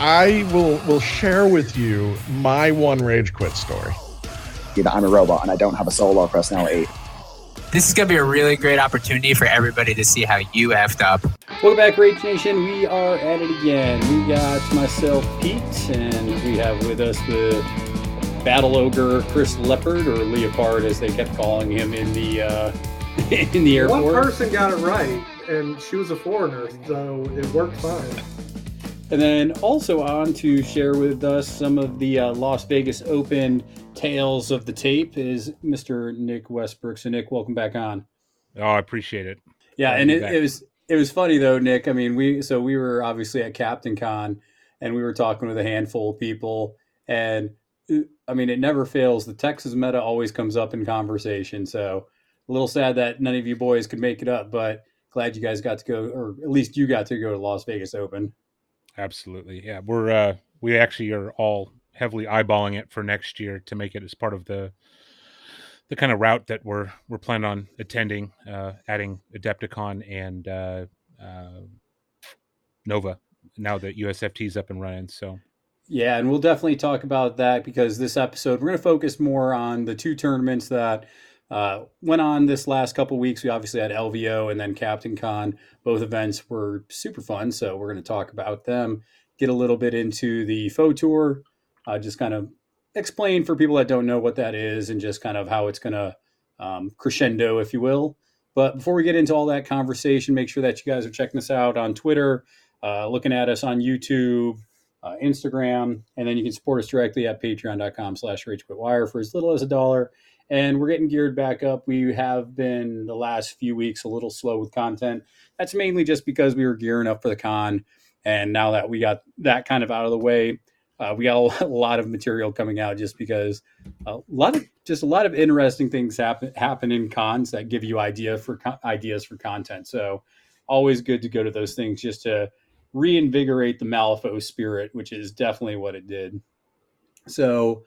I will will share with you my one rage quit story. That I'm a robot and I don't have a soul or personality. This is gonna be a really great opportunity for everybody to see how you effed up. Welcome back, Rage Nation. We are at it again. We got myself, Pete, and we have with us the battle ogre Chris Leopard or Leopard, as they kept calling him in the uh, in the airport. One person got it right, and she was a foreigner, so it worked fine. And then also on to share with us some of the uh, Las Vegas Open tales of the tape is Mr. Nick Westbrook. So Nick, welcome back on. Oh, I appreciate it. Yeah, Glad and it, it was it was funny though, Nick. I mean, we so we were obviously at Captain Con, and we were talking with a handful of people, and I mean, it never fails. The Texas meta always comes up in conversation. So a little sad that none of you boys could make it up, but glad you guys got to go, or at least you got to go to Las Vegas Open. Absolutely. Yeah, we're uh we actually are all heavily eyeballing it for next year to make it as part of the the kind of route that we're we're planning on attending, uh adding Adepticon and uh uh Nova now that USFT is up and running. So Yeah, and we'll definitely talk about that because this episode we're going to focus more on the two tournaments that uh, went on this last couple weeks. We obviously had LVO and then Captain Con. Both events were super fun, so we're going to talk about them. Get a little bit into the faux tour, uh, just kind of explain for people that don't know what that is, and just kind of how it's going to um, crescendo, if you will. But before we get into all that conversation, make sure that you guys are checking us out on Twitter, uh, looking at us on YouTube, uh, Instagram, and then you can support us directly at patreon.com slash ragequitwire for as little as a dollar. And we're getting geared back up. We have been the last few weeks a little slow with content. That's mainly just because we were gearing up for the con. And now that we got that kind of out of the way, uh, we got a lot of material coming out just because a lot of just a lot of interesting things happen happen in cons that give you idea for ideas for content. So always good to go to those things just to reinvigorate the Malifaux spirit, which is definitely what it did. So,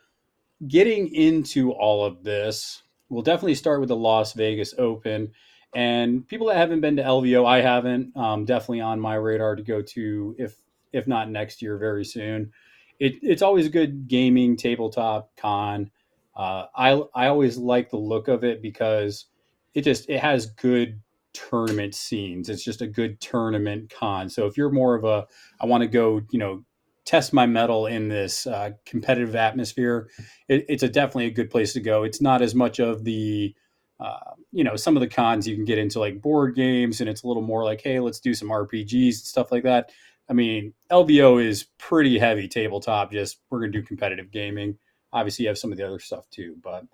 getting into all of this, we'll definitely start with the Las Vegas Open. And people that haven't been to LVO, I haven't. Um, definitely on my radar to go to, if if not next year, very soon. It, it's always a good gaming tabletop con. Uh, I I always like the look of it because it just it has good tournament scenes. It's just a good tournament con. So if you're more of a, I want to go, you know, test my metal in this uh, competitive atmosphere, it, it's a definitely a good place to go. It's not as much of the, uh, you know, some of the cons you can get into like board games, and it's a little more like, hey, let's do some RPGs and stuff like that. I mean, LVO is pretty heavy tabletop. Just we're gonna do competitive gaming. Obviously, you have some of the other stuff too, but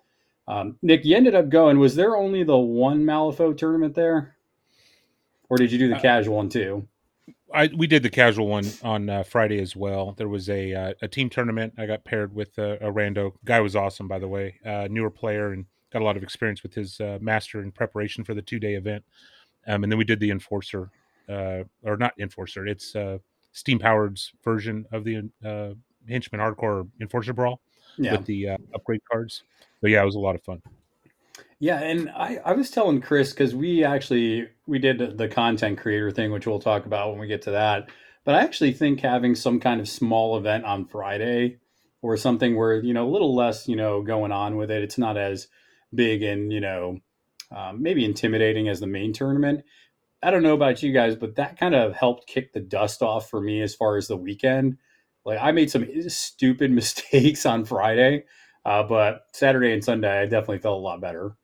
um, Nick, you ended up going. Was there only the one Malifaux tournament there, or did you do the Uh, casual one too? I we did the casual one on uh, Friday as well. There was a uh, a team tournament. I got paired with uh, a rando guy. Was awesome, by the way. Uh, newer player and got a lot of experience with his uh, master in preparation for the two day event. Um, and then we did the enforcer, uh, or not enforcer. It's uh, steam powered's version of the uh, henchman hardcore enforcer brawl Yeah, with the uh, upgrade cards. But yeah, it was a lot of fun. Yeah. And I, I was telling Chris because we actually we did the content creator thing, which we'll talk about when we get to that. But I actually think having some kind of small event on Friday or something where you know a little less you know going on with it. It's not as big and you know um, maybe intimidating as the main tournament. I don't know about you guys, but that kind of helped kick the dust off for me as far as the weekend. Like I made some stupid mistakes on Friday, uh, but Saturday and Sunday I definitely felt a lot better.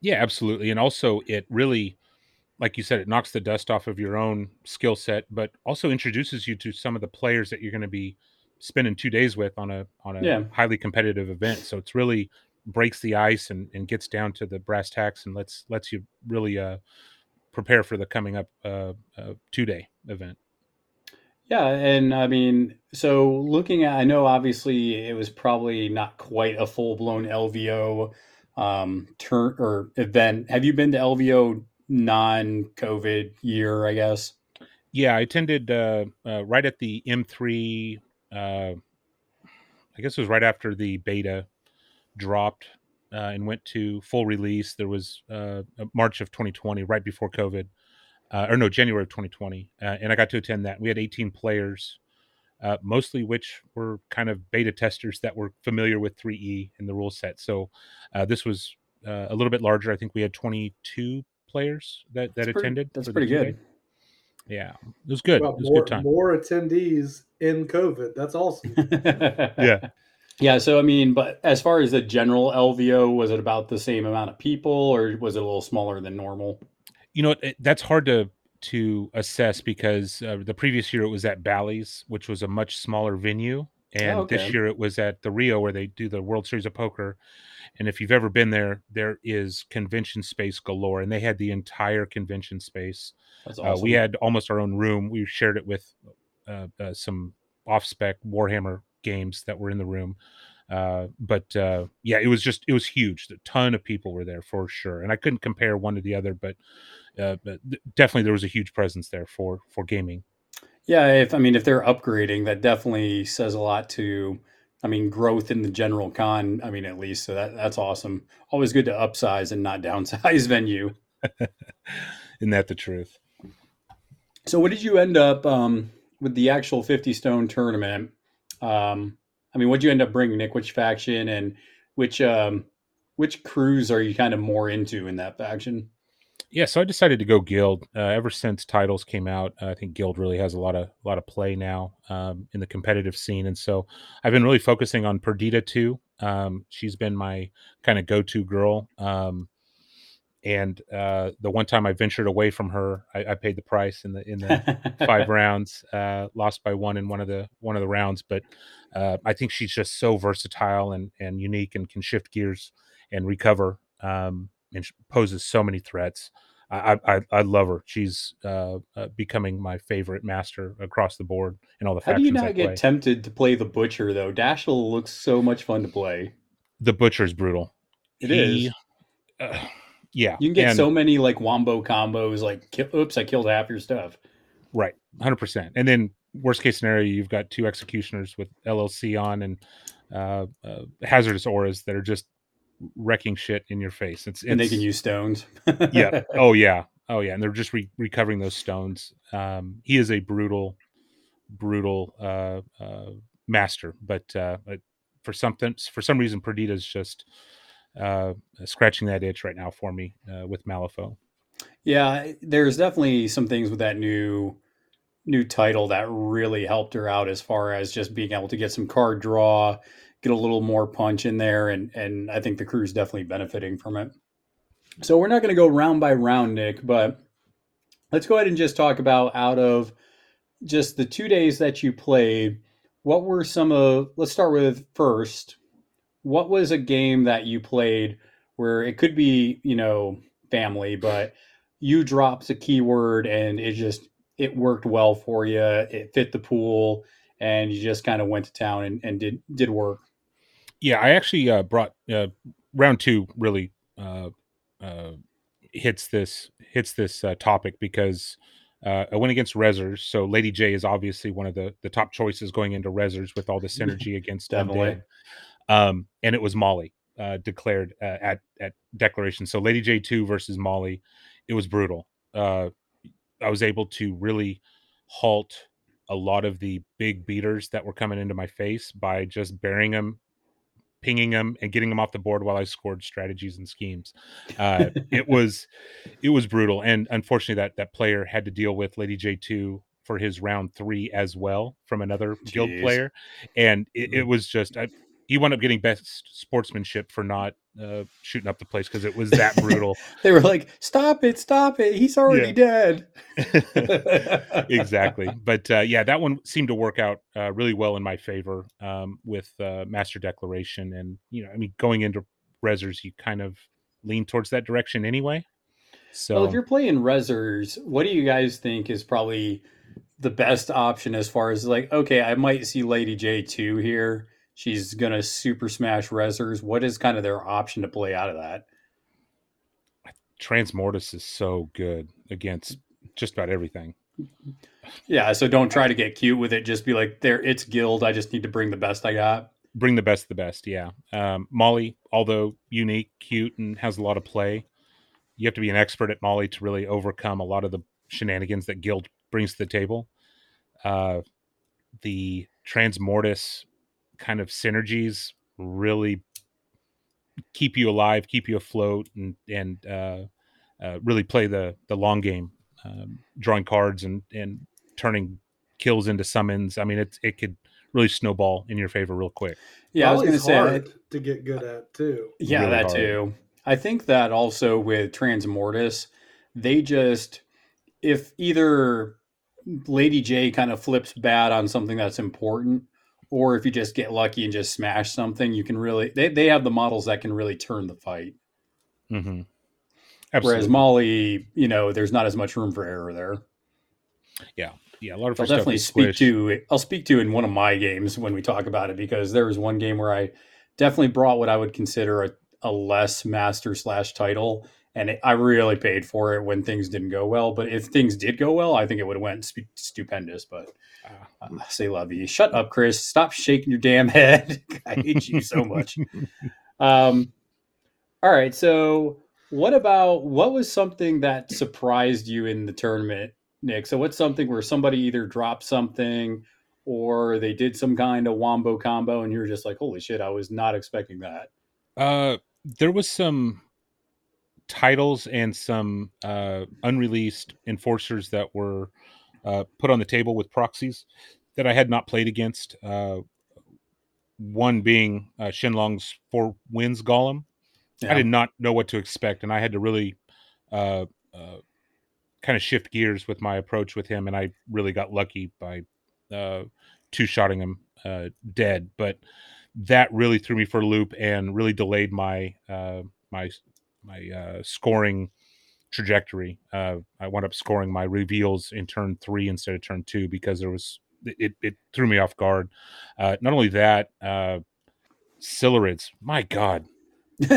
Yeah, absolutely. And also, it really, like you said, it knocks the dust off of your own skill set, but also introduces you to some of the players that you're going to be spending two days with on a on a Yeah. highly competitive event. So it's really breaks the ice and, and gets down to the brass tacks and lets lets you really uh, prepare for the coming up uh, uh, two day event. Yeah, and I mean, So looking at, I know obviously it was probably not quite a full blown LVO um, turn or event. Have you been to LVO non COVID year? I guess. Yeah, I attended uh, uh, right at the M3. Uh, I guess it was right after the beta dropped uh, and went to full release. There was uh, March of 2020, right before COVID, uh, or no, January of 2020, uh, and I got to attend that. We had 18 players, uh, mostly which were kind of beta testers that were familiar with 3E and the rule set. So uh, this was uh, a little bit larger. I think we had 22 players that that That's pretty- attended. that's pretty two-day. good. Yeah, it was good. Well, it was more, good time. more attendees in COVID. That's awesome. Yeah. Yeah, so I mean, but as far as the general LVO, was it about the same amount of people, or was it a little smaller than normal? You know it, that's hard to to assess because uh, the previous year it was at Bally's, which was a much smaller venue, and Oh, okay. this year it was at the Rio where they do the World Series of Poker. And if you've ever been there, there is convention space galore, and they had the entire convention space. That's Uh, awesome. we had almost our own room. We shared it with uh, uh, some off spec Warhammer games that were in the room. Uh, but uh, yeah, it was just it was huge. A ton of people were there for sure, and I couldn't compare one to the other, but, uh, but definitely there was a huge presence there for for gaming. Yeah, if I mean if they're upgrading, that definitely says a lot to I mean growth in the general con, I mean at least so that that's awesome. Always good to upsize and not downsize venue. Isn't that the truth? So what did you end up um with the actual 50 stone tournament? Um I mean what did you end up bringing Nick which faction and which um which crews are you kind of more into in that faction? Yeah, so I decided to go Guild. Uh, ever since titles came out, uh, I think Guild really has a lot of lot of play now um, in the competitive scene, and so I've been really focusing on Perdita too. Um, she's been my kind of go-to girl, um, and uh, the one time I ventured away from her, I, I paid the price in the in the five rounds. Uh, lost by one in one of the one of the rounds, but uh, I think she's just so versatile and and unique, and can shift gears and recover, um, and poses so many threats. I I, I- I love her. She's uh, uh, becoming my favorite master across the board in all the How do you I not get play. tempted to play the butcher though? Dashel looks so much fun to play. the butcher's brutal. It He- is. uh, yeah, You can get and- so many like wombo combos. Like, ki- oops, I killed half your stuff. Right, hundred percent. And then worst case scenario, you've got two executioners with LLC on and uh, uh, hazardous auras that are just wrecking shit in your face. It's, and they can use stones. yeah. Oh yeah. Oh yeah. And they're just re- recovering those stones. Um, he is a brutal, brutal uh, uh, master, but, uh, for something, for some reason, Perdita's just uh, scratching that itch right now for me uh, with Malifaux. Yeah, there's definitely some things with that new new title that really helped her out as far as just being able to get some card draw, get a little more punch in there, and and I think the crew's definitely benefiting from it. So we're not going to go round by round, Nick, but let's go ahead and just talk about out of just the two days that you played. What were some of? Let's start with first. What was a game that you played where it could be, you know, family, but you dropped a keyword and it just it worked well for you. It fit the pool, and you just kind of went to town and, and did did work. Yeah, I actually uh, brought uh, round two really uh, uh, hits this hits this uh, topic because uh, I went against Rezzers. So Lady J is obviously one of the the top choices going into Rezzers with all the synergy against Definitely. Um, and it was Molly uh, declared uh, at at declaration. So Lady J two versus Molly, it was brutal. Uh, I was able to really halt a lot of the big beaters that were coming into my face by just burying them pinging them and getting them off the board while I scored strategies and schemes. Uh, it was it was brutal, and unfortunately, that that player had to deal with Lady J two for his round three as well from another guild player, and it, it was just I, he wound up getting best sportsmanship for not uh, shooting up the place because it was that brutal. They were like, "Stop it! Stop it! He's already dead." exactly. But uh, yeah, that one seemed to work out uh, really well in my favor um, with uh, Master Declaration. And, you know, I mean, going into Rezzers, you kind of lean towards that direction anyway. So, Well, if you're playing Rezzers, what do you guys think is probably the best option as far as like, okay, I might see Lady J two here. She's gonna super smash Rezzers. What is kind of their option to play out of that? Transmortis is so good against just about everything. Yeah, so don't try to get cute with it. Just be like, there, it's guild. I just need to bring the best I got. Bring the best, the best. Yeah. Um, Molly, although unique, cute, and has a lot of play, you have to be an expert at Molly to really overcome a lot of the shenanigans that guild brings to the table. Uh, the Transmortis kind of synergies really keep you alive, keep you afloat, and and uh, uh, really play the the long game, um, drawing cards and and turning kills into summons. I mean, it's it could really snowball in your favor real quick. Yeah, I was going to say, hard to get good at too. yeah, really that hard. too. I think that also with Transmortis, they just if either Lady J kind of flips bad on something that's important, or if you just get lucky and just smash something, you can really they, they have the models that can really turn the fight. Mm-hmm. Whereas Molly, you know, there's not as much room for error there. yeah, yeah, a lot of I'll definitely speak to I'll speak to in one of my games when we talk about it because there was one game where I definitely brought what I would consider a, a less master slash title, and it, I really paid for it when things didn't go well. But if things did go well, I think it would have went stu- stupendous. But Ah. uh, say love you. Shut up, Chris. Stop shaking your damn head. I hate you so much. Um, all right. So, what about what was something that surprised you in the tournament, Nick? So, what's something where somebody either dropped something or they did some kind of wombo combo, and you're just like, "Holy shit! I was not expecting that." Uh, there was some titles and some uh, unreleased enforcers that were uh, put on the table with proxies that I had not played against. Uh, one being uh, Shenlong's Four Winds Golem. I did not know what to expect, and I had to really uh, uh, kind of shift gears with my approach with him, and I really got lucky by uh, two shotting him uh, dead. But that really threw me for a loop and really delayed my uh, my my uh, scoring trajectory. Uh, I wound up scoring my reveals in turn three instead of turn two because there was it, it threw me off guard. Uh, not only that, uh, Silurids, my God,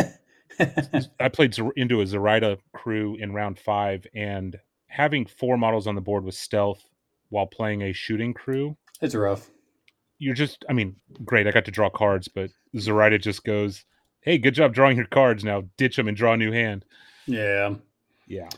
I played into a Zoraida crew in round five, and having four models on the board with stealth while playing a shooting crew, it's rough. you're just, I mean, great. I got to draw cards, but Zoraida just goes, "Hey, good job drawing your cards. Now ditch them and draw a new hand." Yeah. Yeah,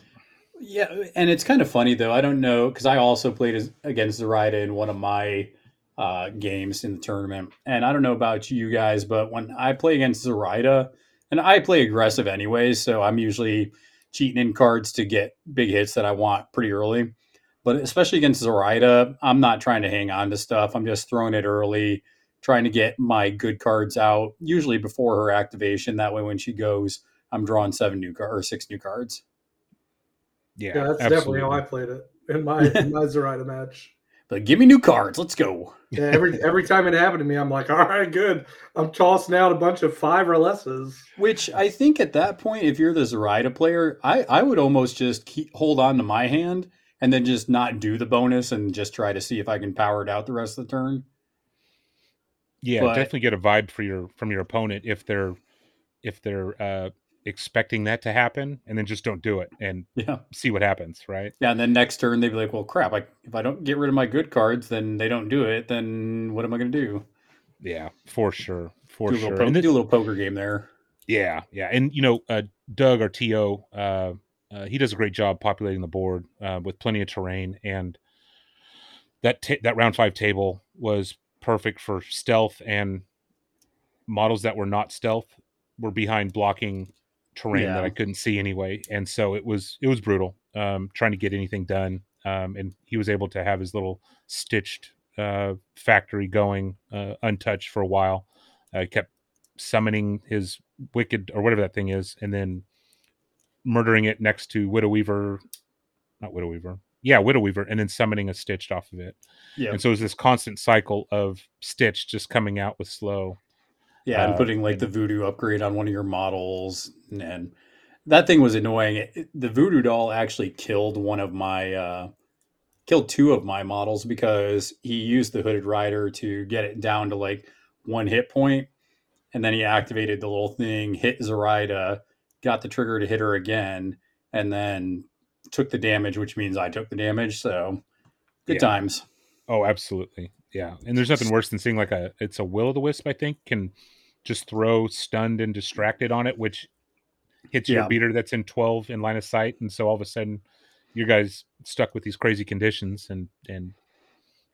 Yeah, and it's kind of funny though. I don't know because I also played as, against Zoraida in one of my uh, games in the tournament, and I don't know about you guys, but when I play against Zoraida, and I play aggressive anyways, so I'm usually cheating in cards to get big hits that I want pretty early. But especially against Zoraida, I'm not trying to hang on to stuff. I'm just throwing it early, trying to get my good cards out, usually before her activation. That way, when she goes, I'm drawing seven new cards or six new cards. yeah, Yeah, that's definitely how I played it in my in my Zoraida match. But give me new cards. Let's go. Yeah, every every time it happened to me, I'm like, all right, good. I'm tossing out a bunch of five or lesses. Which I think at that point, if you're the Zoraida player, I, I would almost just keep, hold on to my hand and then just not do the bonus and just try to see if I can power it out the rest of the turn. Yeah. but- definitely get a vibe for your from your opponent if they're if they're uh, expecting that to happen, and then just don't do it and Yeah. see what happens. Right? Yeah. And then next turn, they'd be like, well, crap. I, if I don't get rid of my good cards, then they don't do it. Then what am I going to do? Yeah, for sure, for do, little sure. po- then- do a little poker game there. Yeah, yeah, and you know, uh, Doug or To, uh, uh, he does a great job populating the board uh, with plenty of terrain, and that ta- that round five table was perfect for stealth and models that were not stealth were behind blocking terrain that I couldn't see anyway, and so it was it was brutal um, trying to get anything done, um, and he was able to have his little stitched uh, factory going uh, untouched for a while. Uh, kept summoning his wicked or whatever that thing is, and then murdering it next to Widow Weaver, not Widow Weaver, yeah, Widow Weaver, and then summoning a stitched off of it. Yeah. And so it was this constant cycle of stitch just coming out with slow. Yeah, and Uh, putting like and- the voodoo upgrade on one of your models, and, and that thing was annoying. It, it- the voodoo doll actually killed one of my uh, killed two of my models because he used the hooded rider to get it down to like one hit point, and then he activated the little thing, hit Zoraida, got the trigger to hit her again, and then took the damage, which means I took the damage. So good Yeah. times. Oh, absolutely. Yeah. And there's nothing worse than seeing like a it's a will o' the wisp, I think, can just throw stunned and distracted on it, which hits your beater that's in 12 in line of sight. And so all of a sudden you guys stuck with these crazy conditions and and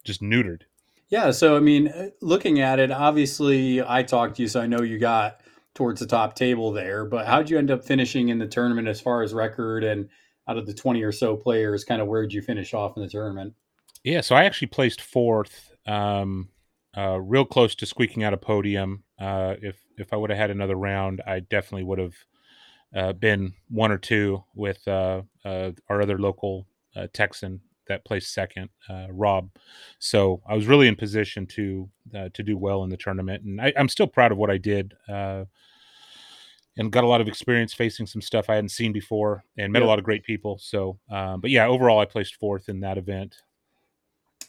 just neutered. Yeah, so I mean, uh, looking at it, obviously I talked to you, so I know you got towards the top table there. But how'd you end up finishing in the tournament as far as record and out of the twenty or so players? Kind of where'd you finish off in the tournament? Yeah, so I actually placed fourth, um, uh, real close to squeaking out a podium. Uh, if if I would have had another round, I definitely would have uh, been one or two with uh, uh, our other local uh, Texan that placed second, Rob. So I was really in position to to do well in the tournament, and I, I'm still proud of what I did. And got a lot of experience facing some stuff I hadn't seen before, and met a lot of great people. So, um, but yeah, overall, I placed fourth in that event.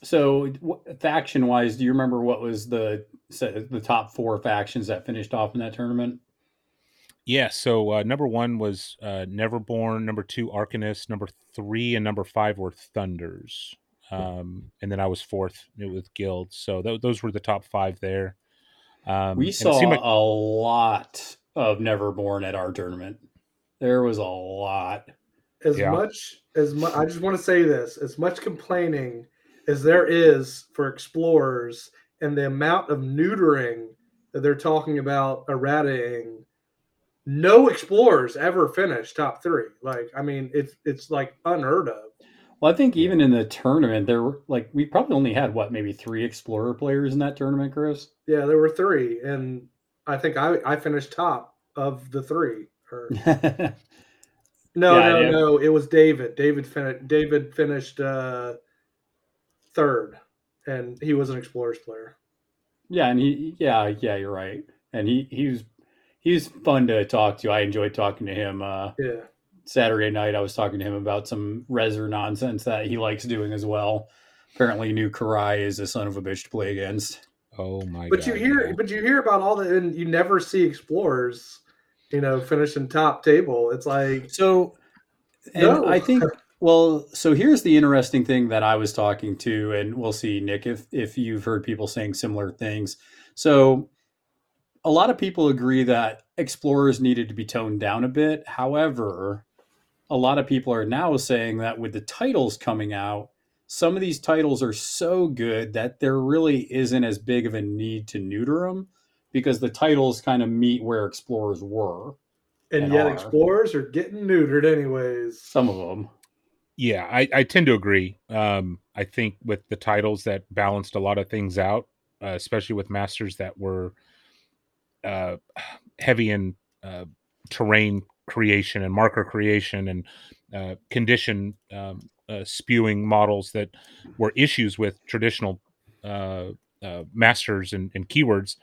So faction wise, do you remember what was the the top four factions that finished off in that tournament? Yeah, so uh, number one was uh, Neverborn. Number two, Arcanist. Number three and number five were Thunders. Um, and then I was fourth with Guild. So th- those were the top five there. Um, we saw like- a lot of Neverborn at our tournament. There was a lot. as Yeah. much as mu- I just want to say this, as much complaining as there is for explorers and the amount of neutering that they're talking about eradicating, no explorers ever finish top three. Like, I mean, it's it's like unheard of. Well, I think even in the tournament, there were like we probably only had what maybe three explorer players in that tournament, Chris. Yeah, there were three, and I think I I finished top of the three. Or no, Yeah, no, no, it was David. David finished. David finished uh, third, and he was an explorers player. yeah, and he, yeah, yeah, you're right. And he, he was, he was fun to talk to. I enjoyed talking to him. Uh, Yeah. Saturday night, I was talking to him about some Rezzer nonsense that he likes doing as well. Apparently, new Kirai is a son of a bitch to play against. Oh my But god! you hear, yeah. but you hear about all the, and you never see explorers, you know, finishing top table. It's like So, and No. I think, well, so here's the interesting thing that I was talking to, and we'll see, Nick, if if you've heard people saying similar things. So, a lot of people agree that explorers needed to be toned down a bit. However, a lot of people are now saying that with the titles coming out, some of these titles are so good that there really isn't as big of a need to neuter them because the titles kind of meet where explorers were. and and yet are. explorers are getting neutered anyways. Some of them. Yeah, I, I tend to agree. Um, I think with the titles that balanced a lot of things out, uh, especially with masters that were uh, heavy in uh, terrain creation and marker creation and uh, condition um, uh, spewing models that were issues with traditional uh, uh, masters and, and keywords.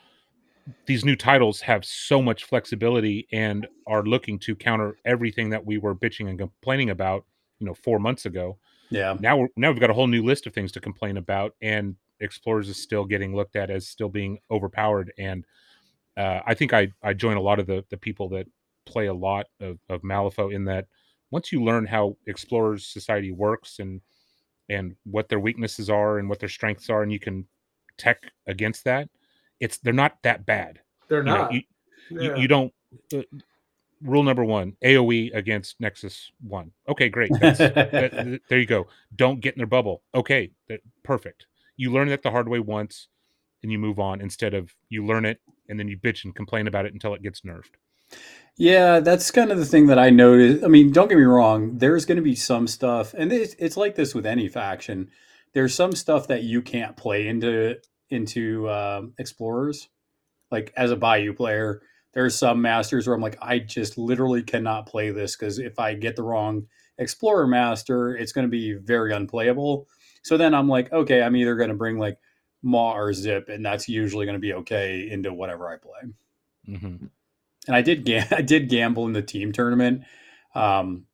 These new titles have so much flexibility and are looking to counter everything that we were bitching and complaining about you know four months ago Yeah. now we're now we've got a whole new list of things to complain about and explorers is still getting looked at as still being overpowered and uh, i think i i join a lot of the the people that play a lot of, of malifaux in that once you learn how explorers society works and and what their weaknesses are and what their strengths are and you can tech against that it's they're not that bad. They're You know, not. you, Yeah. you, you don't uh, rule number one aoe against nexus one. Okay great. That, th- there you go. Don't get in their bubble. Okay that, perfect. You learn that the hard way once and you move on instead of you learn it and then you bitch and complain about it until it gets nerfed Yeah, that's kind of the thing that I noticed. I mean, don't get me wrong, there's going to be some stuff, and it's, it's like this with any faction. There's some stuff that you can't play into into um, explorers. Like as a Bayou player, there's some masters where I'm like, I just literally cannot play this because if I get the wrong explorer master, it's going to be very unplayable. So then I'm like, okay, I'm either going to bring like Maw or Zip, and that's usually going to be okay into whatever I play mm-hmm. And I did ga- I did gamble in the team tournament. Um,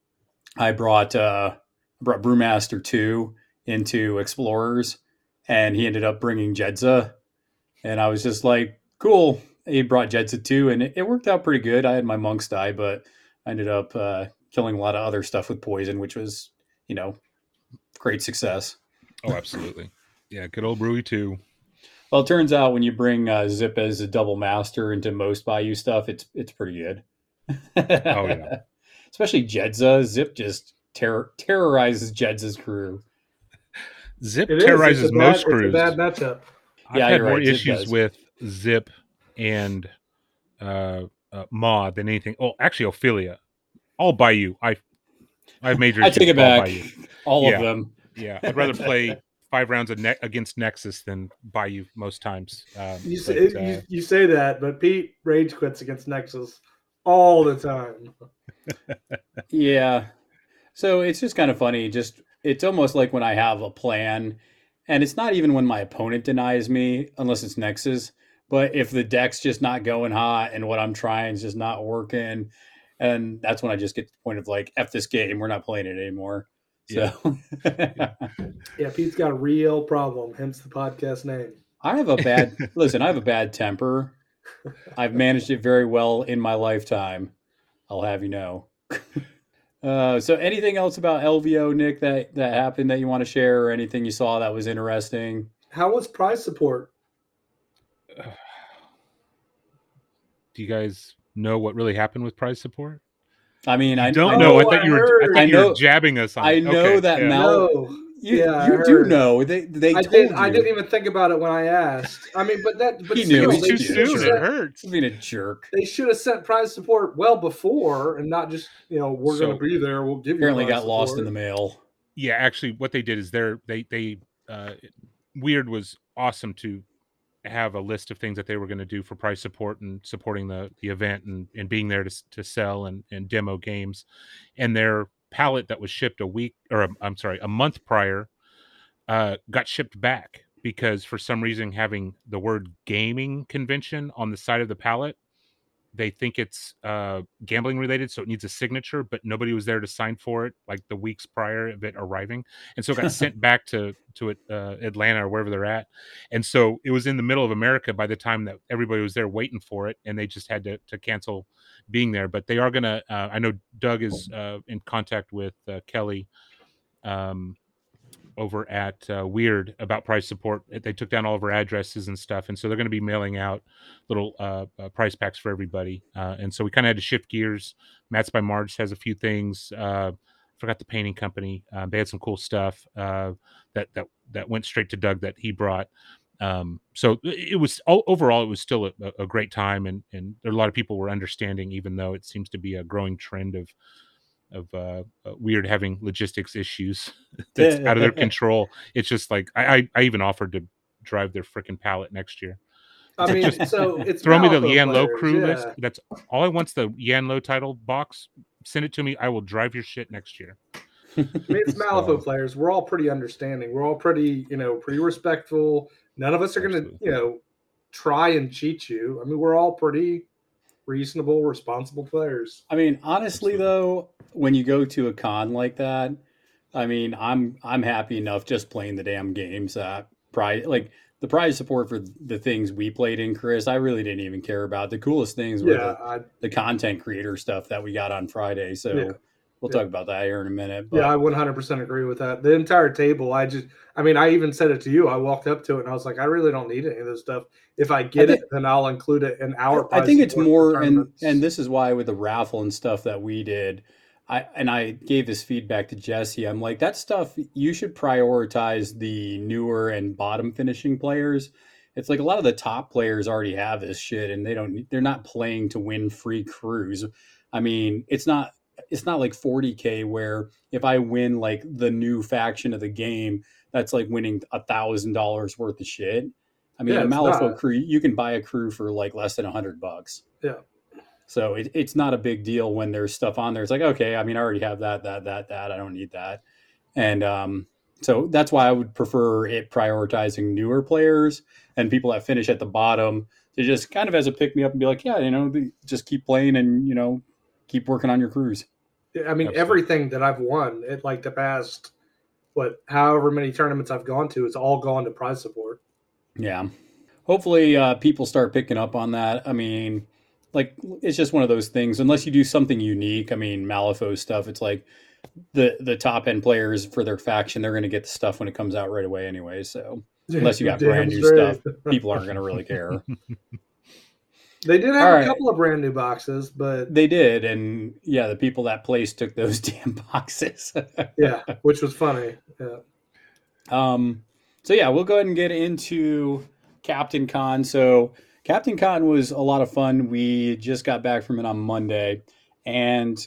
I brought uh, brought Brewmaster two into explorers, and he ended up bringing Jedza, and I was just like, cool. He brought Jedza two, and it, it worked out pretty good. I had my monks die, but I ended up uh, killing a lot of other stuff with poison, which was you know great success. Oh, absolutely. Yeah, good old Brewy too. Well, it turns out when you bring uh, Zip as a double master into most Bayou stuff, it's it's pretty good. Oh yeah. Especially Jedza. Zip just terror terrorizes Jedza's crew. Zip It is. terrorizes it's a most bad, crews. It's a bad matchup. I've Yeah, had more right, issues with Zip and uh, uh, Ma than anything. Oh, actually, Ophelia. All by you. I I have major. I issues take it back. Bayou. All Yeah. of them. Yeah, I'd rather play five rounds of ne- against Nexus than Bayou most times. Um, You but, uh, you, you say that, but Pete rage quits against Nexus all the time. Yeah. So it's just kind of funny. Just it's almost like when I have a plan, and it's not even when my opponent denies me, unless it's Nexus. But if the deck's just not going hot and what I'm trying is just not working, and that's when I just get to the point of like, F this game, we're not playing it anymore. So Yeah, Pete's got a real problem, hence the podcast name. I have a bad listen, I have a bad temper. I've managed it very well in my lifetime. I'll have you know. Uh, so anything else about LVO, Nick, that, that happened that you want to share or anything you saw that was interesting? How was prize support? do you guys know what really happened with prize support? I mean, I I don't I know. I Oh, thought you were. I heard. thought I you were jabbing us on. I know Okay, that yeah. Mal- No, You, Yeah, you do know. They they I told did. you. I didn't even think about it when I asked. I mean, but that. But He still, knew. It was too did. should soon. have- It hurts. being a jerk. They should have sent prize support well before, and not just you know we're So- going to be there. We'll give you. Apparently prize got lost in the mail. yeah actually what they did is they're they they uh Wyrd was awesome to have a list of things that they were going to do for price support and supporting the the event and and being there to to sell and and demo games. And their pallet that was shipped a week or i i'm sorry a month prior uh got shipped back because for some reason having the word gaming convention on the side of the pallet they think it's uh, gambling related, so it needs a signature, but nobody was there to sign for it like the weeks prior of it arriving, and so it got sent back to to it, uh, Atlanta or wherever they're at, and so it was in the middle of America by the time that everybody was there waiting for it, and they just had to to cancel being there. But they are gonna. Uh, I know Doug is uh, in contact with uh, Kelly. Um, over at uh, Wyrd about price support. They took down all of our addresses and stuff, and so they're going to be mailing out little uh, uh, price packs for everybody. Uh, and so we kind of had to shift gears. Mats by Mars has a few things. Uh, forgot the painting company. Uh, they had some cool stuff that that that went straight to Doug that he brought. Um, so it was overall it was still a, a great time, and and a lot of people were understanding, even though it seems to be a growing trend of of uh, uh, Wyrd having logistics issues that's out of their control. It's just like I, I, I even offered to drive their freaking pallet next year. I mean, Just so it's Throw me the Malifaux Yan Lo crew yeah. list. That's all I want's the Yan Lo title box. Send it to me. I will drive your shit next year. I mean, it's So- players. We're all pretty understanding. We're all pretty, you know, pretty respectful. None of us are going to, you know, try and cheat you. I mean, we're all pretty reasonable, responsible players. I mean, honestly though, when you go to a con like that, I mean, I'm I'm happy enough just playing the damn games that prize like the prize support for the things we played in Chris. I really didn't even care about. The coolest things were Yeah, the, I, the content creator stuff that we got on Friday. So Yeah. We'll Yeah. talk about that here in a minute. But yeah, I 100% agree with that. The entire table, I just, I mean, I even said it to you. I walked up to it and I was like, I really don't need any of this stuff. If I get think- it, then I'll include it in our. I think it's more, and and this is why with the raffle and stuff that we did, I and I gave this feedback to Jesse. I'm like that stuff. You should prioritize the newer and bottom finishing players. It's like a lot of the top players already have this shit, and they don't. They're not playing to win free crews. I mean, it's not. It's not like 40k where if I win like the new faction of the game, that's like winning a thousand dollars worth of shit. I mean, Yeah, a Malifaux crew, you can buy a crew for like less than a hundred bucks. Yeah. So it, it's not a big deal when there's stuff on there. It's like, okay, I mean, I already have that, that, that, that. I don't need that. And um, so that's why I would prefer it prioritizing newer players and people that finish at the bottom to just kind of as a pick me up and be like, yeah, you know, just keep playing and, you know, keep working on your crews. I mean, Absolutely. everything that I've won, it like the past, But however many tournaments I've gone to, it's all gone to prize support. Yeah. Hopefully, uh, people start picking up on that. I mean, like it's just one of those things. Unless you do something unique. I mean, Malifaux stuff. It's like the the top end players for their faction, they're going to get the stuff when it comes out right away anyway. So unless you got brand new stuff, people aren't going to really care. They did have All a right. couple of brand new boxes, but They did, and yeah, the people that placed took those damn boxes. yeah, which was funny. Yeah. Um, so yeah, we'll go ahead and get into Captain Con. So Captain Con was a lot of fun. We just got back from it on Monday, and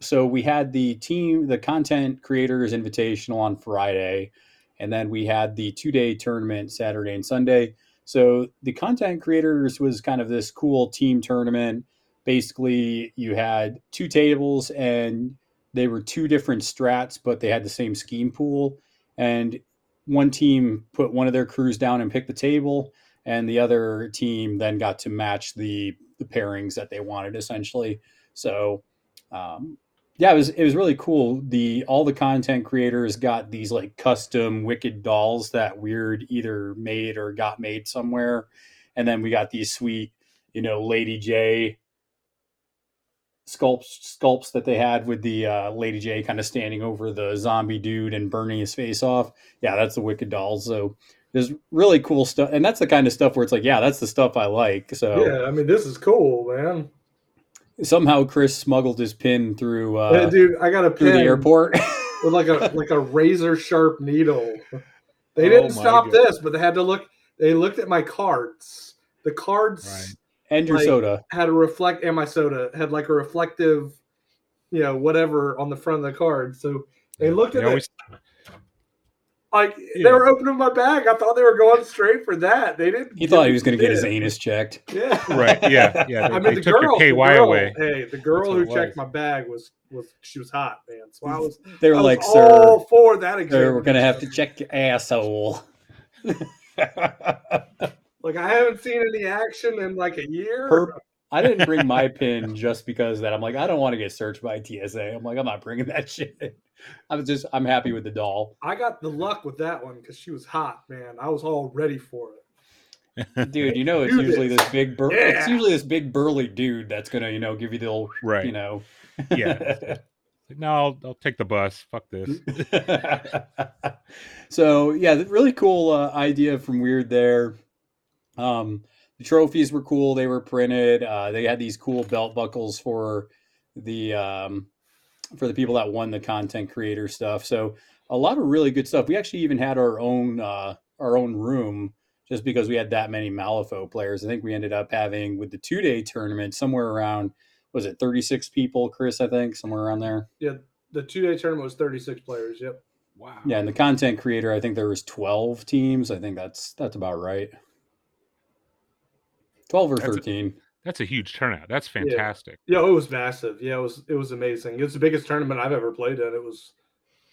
so we had the team, the content creators invitational on Friday, and then we had the two day tournament Saturday and Sunday. So the content creators was kind of this cool team tournament. Basically, you had two tables and they were two different strats, but they had the same scheme pool. And one team put one of their crews down and picked the table, and the other team then got to match the the pairings that they wanted essentially. So um, yeah, it was it was really cool. The all the content creators got these like custom wicked dolls that Wyrd either made or got made somewhere, and then we got these sweet, you know, Lady J sculpts sculpts that they had with the uh, Lady J kind of standing over the zombie dude and burning his face off. Yeah, that's the wicked dolls. So there's really cool stuff, and that's the kind of stuff where it's like, yeah, that's the stuff I like. So Yeah, I mean, this is cool, man. Somehow Chris smuggled his pin through uh, Yeah, Dude, I got a pin through the airport. with like a like a razor sharp needle. They Oh didn't my stop God. this, but they had to look. They looked at my cards. The cards Right. and your like- soda. had a reflect, and my soda had like a reflective, you know, whatever on the front of the card. So they looked They at it always- like they were opening my bag. I thought they were going straight for that. They didn't. He thought he was going to get his anus checked. Yeah. right. Yeah. Yeah. They, I mean, they the took girl, your the KY girl, away. Hey, the girl That's who checked was. my bag was was she was hot, man. So I was They were I was like, all "Sir, for that. sir, we're going to have to check your asshole." Like I haven't seen any action in like a year. Per- I didn't bring my pin just because that I'm like I don't want to get searched by TSA. I'm like I'm not bringing that shit. I was just I'm happy with the doll, I got the luck with that one because she was hot, man. I was all ready for it. dude. You know it's usually this. this big bur- it's usually this big burly dude that's gonna you know give you the old Right. you know Yeah. No, I'll, I'll take the bus. Fuck this. so yeah, the really cool uh, idea from Wyrd there. Um, the trophies were cool; they were printed. Uh, they had these cool belt buckles for the um, for the people that won the content creator stuff. So a lot of really good stuff. We actually even had our own uh, our own room just because we had that many Malifaux players. I think we ended up having with the two day tournament somewhere around was it 36 people, Chris? I think somewhere around there. Yeah, the two day tournament was 36 players. Yep. Wow. Yeah, and the content creator, I think there was twelve teams. I think that's that's about right. Twelve or That's a- thirteen. That's a huge turnout. That's fantastic. Yeah, it was massive. Yeah, it was it was amazing. It was the biggest tournament I've ever played in. It was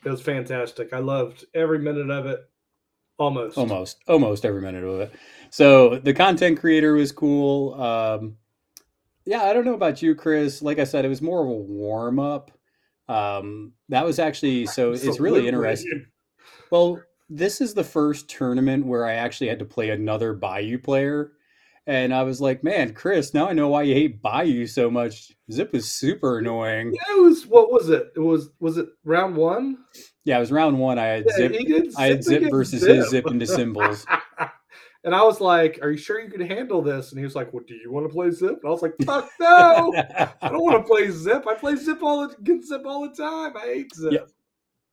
it was fantastic. I loved every minute of it. Almost. Almost, almost every minute of it. So the content creator was cool. Um, yeah, I don't know about you, Chris. Like I said, it was more of a warm up. Um, that was actually so. It's really interesting. Well, this is the first tournament where I actually had to play another Bayou player. And I was like, man, Chris, now I know why you hate Bayou so much. Zip is super annoying. Yeah, it was what was it? It was was it round one? Yeah, it was round one. I had Yeah, Zip. I had Zip versus Zip. his Zip into symbols. and I was like, "Are you sure you can handle this?" And he was like, "Well, do you want to play Zip?" And I was like, "Fuck no, I don't want to play Zip. I play Zip all the- against Zip all the time. I hate Zip."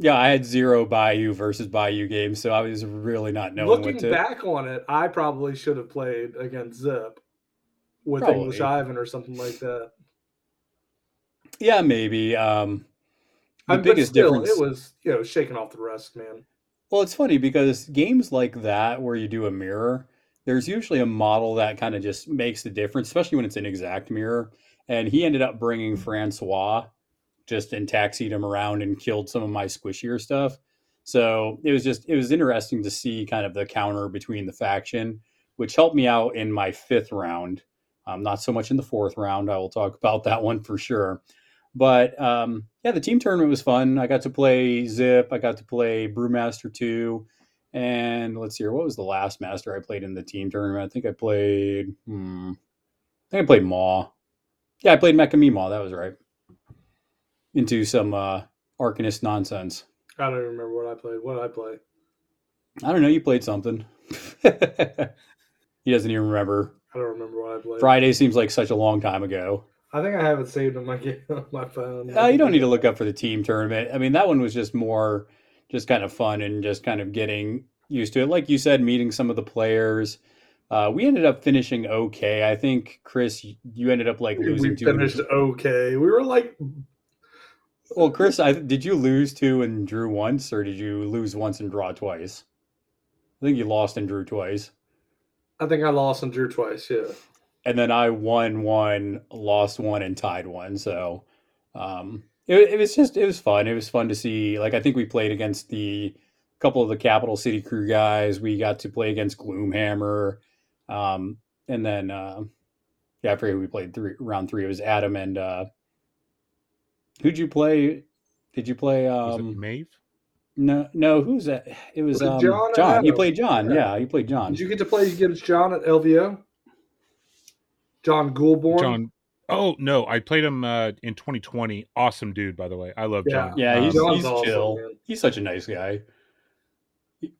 Yeah, I had zero Bayou versus Bayou games, so I was really not knowing Looking what to. back on it, I probably should have played against Zip with Probably. English Ivan or something like that. Yeah, maybe. Um, the I mean, biggest but still, difference. it was you know shaking off the rest, man. Well, it's funny because games like that where you do a mirror, there's usually a model that kind of just makes the difference, especially when it's an exact mirror. And he ended up bringing Francois just and taxied him around and killed some of my squishier stuff. So it was just it was interesting to see kind of the counter between the faction, which helped me out in my fifth round. Um, not so much in the fourth round. I will talk about that one for sure. But um, yeah, the team tournament was fun. I got to play Zip. I got to play Brewmaster two, and let's see here. What was the last master I played in the team tournament? I think I played. Hmm, I think I played Maw. Yeah, I played Mecha Meemaw. That was right. Into some uh, Arcanist nonsense. I don't even remember what I played. What did I play? I don't know. You played something. he doesn't even remember. I don't remember what I played. Friday seems like such a long time ago. I think I have it saved on my game on my phone. Uh, you don't need to look up for the team tournament. I mean, that one was just more, just kind of fun and just kind of getting used to it. Like you said, meeting some of the players. Uh, we ended up finishing okay. I think Chris, you ended up like losing We finished okay. We were like, Well, Chris, I, did you lose two and drew once, or did you lose once and draw twice? I think you lost and drew twice, I think I lost and drew twice. Yeah. and then I won one, lost one, and tied one. So um, it, it was just it was fun. It was fun to see. Like I think we played against the couple of the Capital City Crew guys. We got to play against Gloomhammer, um, and then uh, yeah, I forget who we played three round three. It was Adam and uh, who'd you play? Did you play? Was it Um, Maeve? no, no. Who's that? It was, Was it um, John John. You played John. Yeah. Yeah, you played John. Did you get to play against John at LVO? John Goulborn. John. Oh no, I played him uh, in 2020. Awesome dude, by the way. I love Yeah. John. Yeah, Um, he's John's he's awesome, chill. man. He's such a nice guy.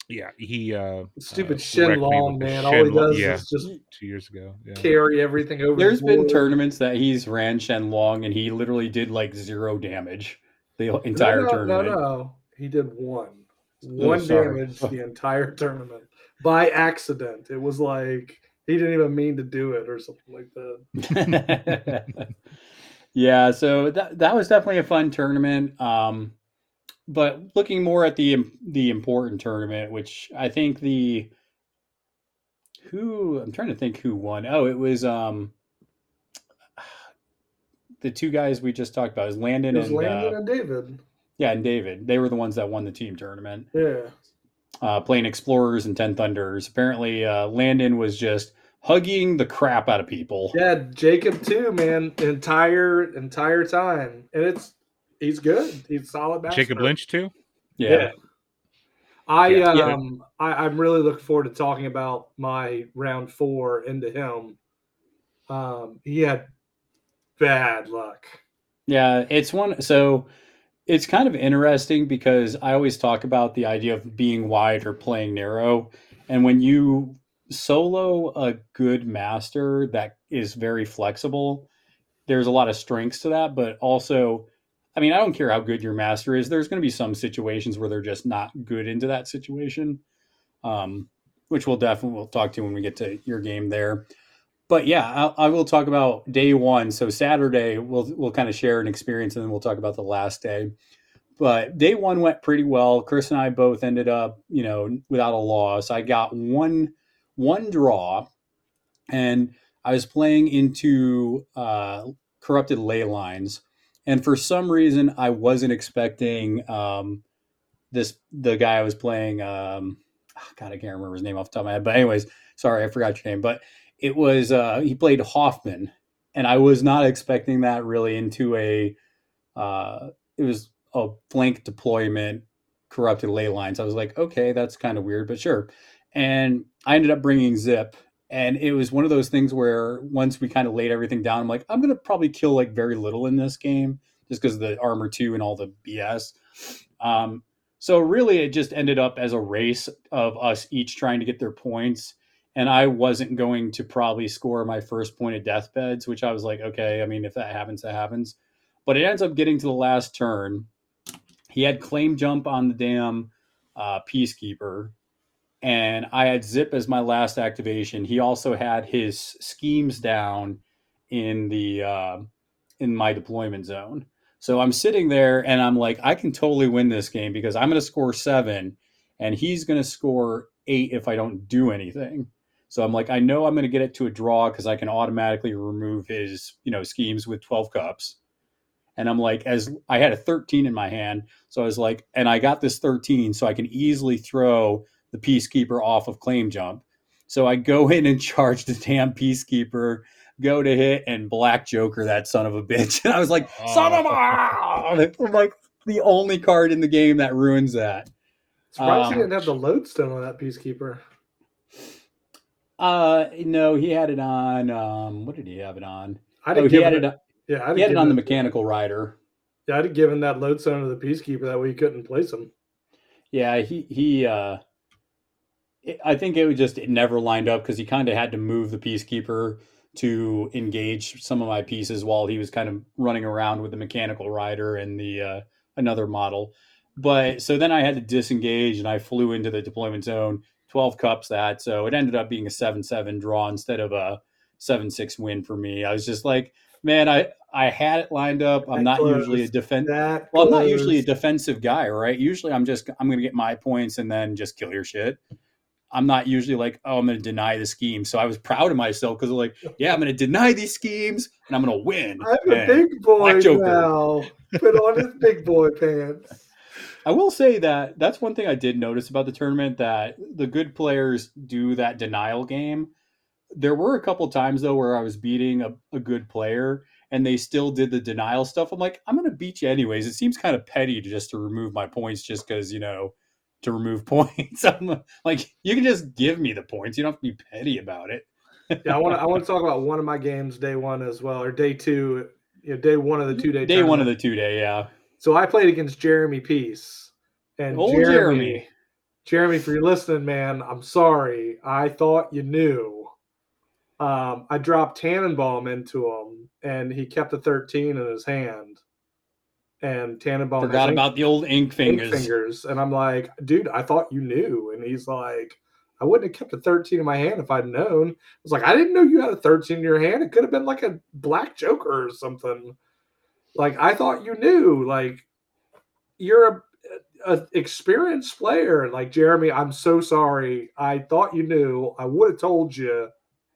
Yeah. He uh, Stupid uh, Shenlong, with the man. All he does yeah, is just two years ago. Yeah. carry everything over. There's the been board. tournaments that he's ran Shenlong and he literally did like zero damage the entire no, no, tournament. No, no, he did one. One sorry. damage the entire tournament by accident. It was like he didn't even mean to do it or something like that. yeah, so that that was definitely a fun tournament. Um, but looking more at the the important tournament, which I think the who I'm trying to think who won. Oh, it was um the two guys we just talked about. is Landon and Landon uh, and David. yeah, and David. They were the ones that won the team tournament. Yeah. uh, playing Explorers and Ten Thunders. Apparently, uh, Landon was just hugging the crap out of people. Yeah, Jacob too, man. Entire entire time. And it's he's good. He's solid master. Jacob Lynch too. Yeah. Yeah. I Yeah. Yeah. um I, I'm really looking forward to talking about my round four into him. Um he had bad luck. Yeah, it's one. So it's kind of interesting because I always talk about the idea of being wide or playing narrow. And when you solo a good master that is very flexible, there's a lot of strengths to that. But also, I mean, I don't care how good your master is, there's going to be some situations where they're just not good into that situation, um, which we'll definitely we'll talk to when we get to your game there but yeah, I, I will talk about day one. So Saturday, we'll we'll kind of share an experience, and then we'll talk about the last day. But day one went pretty well. Chris and I both ended up, you know, without a loss. I got one one draw, and I was playing into uh, corrupted ley lines, and for some reason, I wasn't expecting um, this the guy I was playing. Um, God, I can't remember his name off the top of my head. But anyways, sorry, I forgot your name. But it was uh, he played Hoffman, and I was not expecting that really into a. Uh, it was a flank deployment, corrupted ley lines. I was like, okay, that's kind of weird, but sure. And I ended up bringing Zipp, and it was one of those things where once we kind of laid everything down, I'm like, I'm gonna probably kill like very little in this game just because of the armor two and all the BS. Um, so really, it just ended up as a race of us each trying to get their points and I wasn't going to probably score my first point of deathbeds, which I was like, okay, I mean, if that happens, that happens. But it ends up getting to the last turn. He had claim jump on the damn uh, peacekeeper, and I had Zipp as my last activation. He also had his schemes down in the uh, in my deployment zone. So I'm sitting there and I'm like, I can totally win this game because I'm going to score seven, and he's going to score eight if I don't do anything. So I'm like, I know I'm going to get it to a draw because I can automatically remove his, you know, schemes with 12 cups. And I'm like, as I had a 13 in my hand. So I was like, and I got this 13, so I can easily throw the peacekeeper off of claim jump. So I go in and charge the damn peacekeeper. go to hit and black Joker that son of a bitch. And I was like, son of a I'm like the only card in the game that ruins that. Surprised Um, he didn't have the lodestone on that peacekeeper. Uh no, he had it on um what did he have it on? I'd Oh, have he had it, it yeah, I'd he had it given on the mechanical rider. Yeah, I'd have given that lodestone to the peacekeeper that way he couldn't place him. Yeah, he he. uh it- I think it was just it never lined up because he kind of had to move the peacekeeper to engage some of my pieces while he was kind of running around with the mechanical rider and the uh, another model. But so then I had to disengage and I flew into the deployment zone. Twelve cups that, so it ended up being a seven-seven draw instead of a seven-six win for me. I was just like, man, I I had it lined up. I'm That not usually a close. defense. Well, I'm not usually a defensive guy, right? Usually, I'm just I'm going to get my points and then just kill your shit. I'm not usually like, oh, I'm going to deny the scheme. So I was proud of myself because like, yeah, I'm going to deny these schemes and I'm going to win. I'm a big boy now. Put on his big boy pants. I will say that that's one thing I did notice about the tournament that the good players do that denial game. There were a couple times though where I was beating a, a good player and they still did the denial stuff. I'm like, I'm gonna beat you anyways. It seems kind of petty to just to remove my points just because you know to remove points. I'm like, you can just give me the points. You don't have to be petty about it. Yeah, I want to. I want to talk about one of my games, day one as well, or day two. You know, day one of the two day. Day one of the two day, yeah. So I played against Jeremy Peace, and Old Jeremy, Jeremy. Jeremy, if you're listening, man, I'm sorry. I thought you knew. Um, I dropped Tannenbaum into him, and he kept a 13 in his hand. And Tannenbaum Forgot ink- about the old ink ink fingers. fingers, and I'm like, dude, I thought you knew. And he's like, I wouldn't have kept a 13 in my hand if I'd known. I was like, I didn't know you had a 13 in your hand. It could have been like a black joker or something. Like I thought you knew. Like you're a, a experienced player. Like Jeremy, I'm so sorry. I thought you knew. I would have told you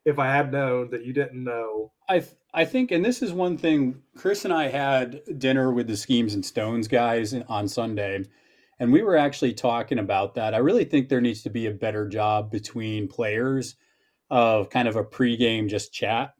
if I had known that you didn't know. I I think, and this is one thing. Chris and I had dinner with the Schemes and Stones guys on Sunday, and we were actually talking about that. I really think there needs to be a better job between players of kind of a pregame just chat.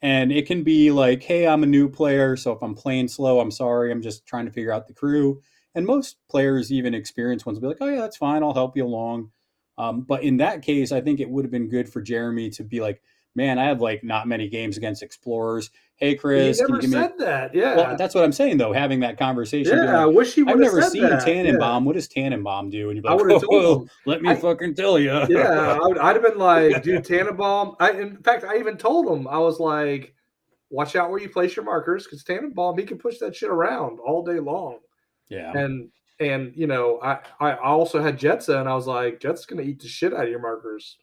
And it can be like, hey, I'm a new player, so if I'm playing slow, I'm sorry. I'm just trying to figure out the crew. And most players, even experienced ones, will be like, oh yeah, that's fine. I'll help you along. Um, but in that case, I think it would have been good for Jeremy to be like, man, I have like not many games against explorers. Hey, Chris, he can you give me? said that. Yeah. Well, that's what I'm saying though. Having that conversation. yeah, I wish he would I've never seen that. Tannenbaum. What does Tannenbaum do? And you're be I like, oh, told let me I- fucking tell you. yeah, I would, I'd have been like, dude, Tannenbaum. I, in fact, I even told him, I was like, watch out where you place your markers because Tannenbaum, he can push that shit around all day long. yeah. And, and you know, I, I also had Jedza, and I was like, Jedza's going to eat the shit out of your markers.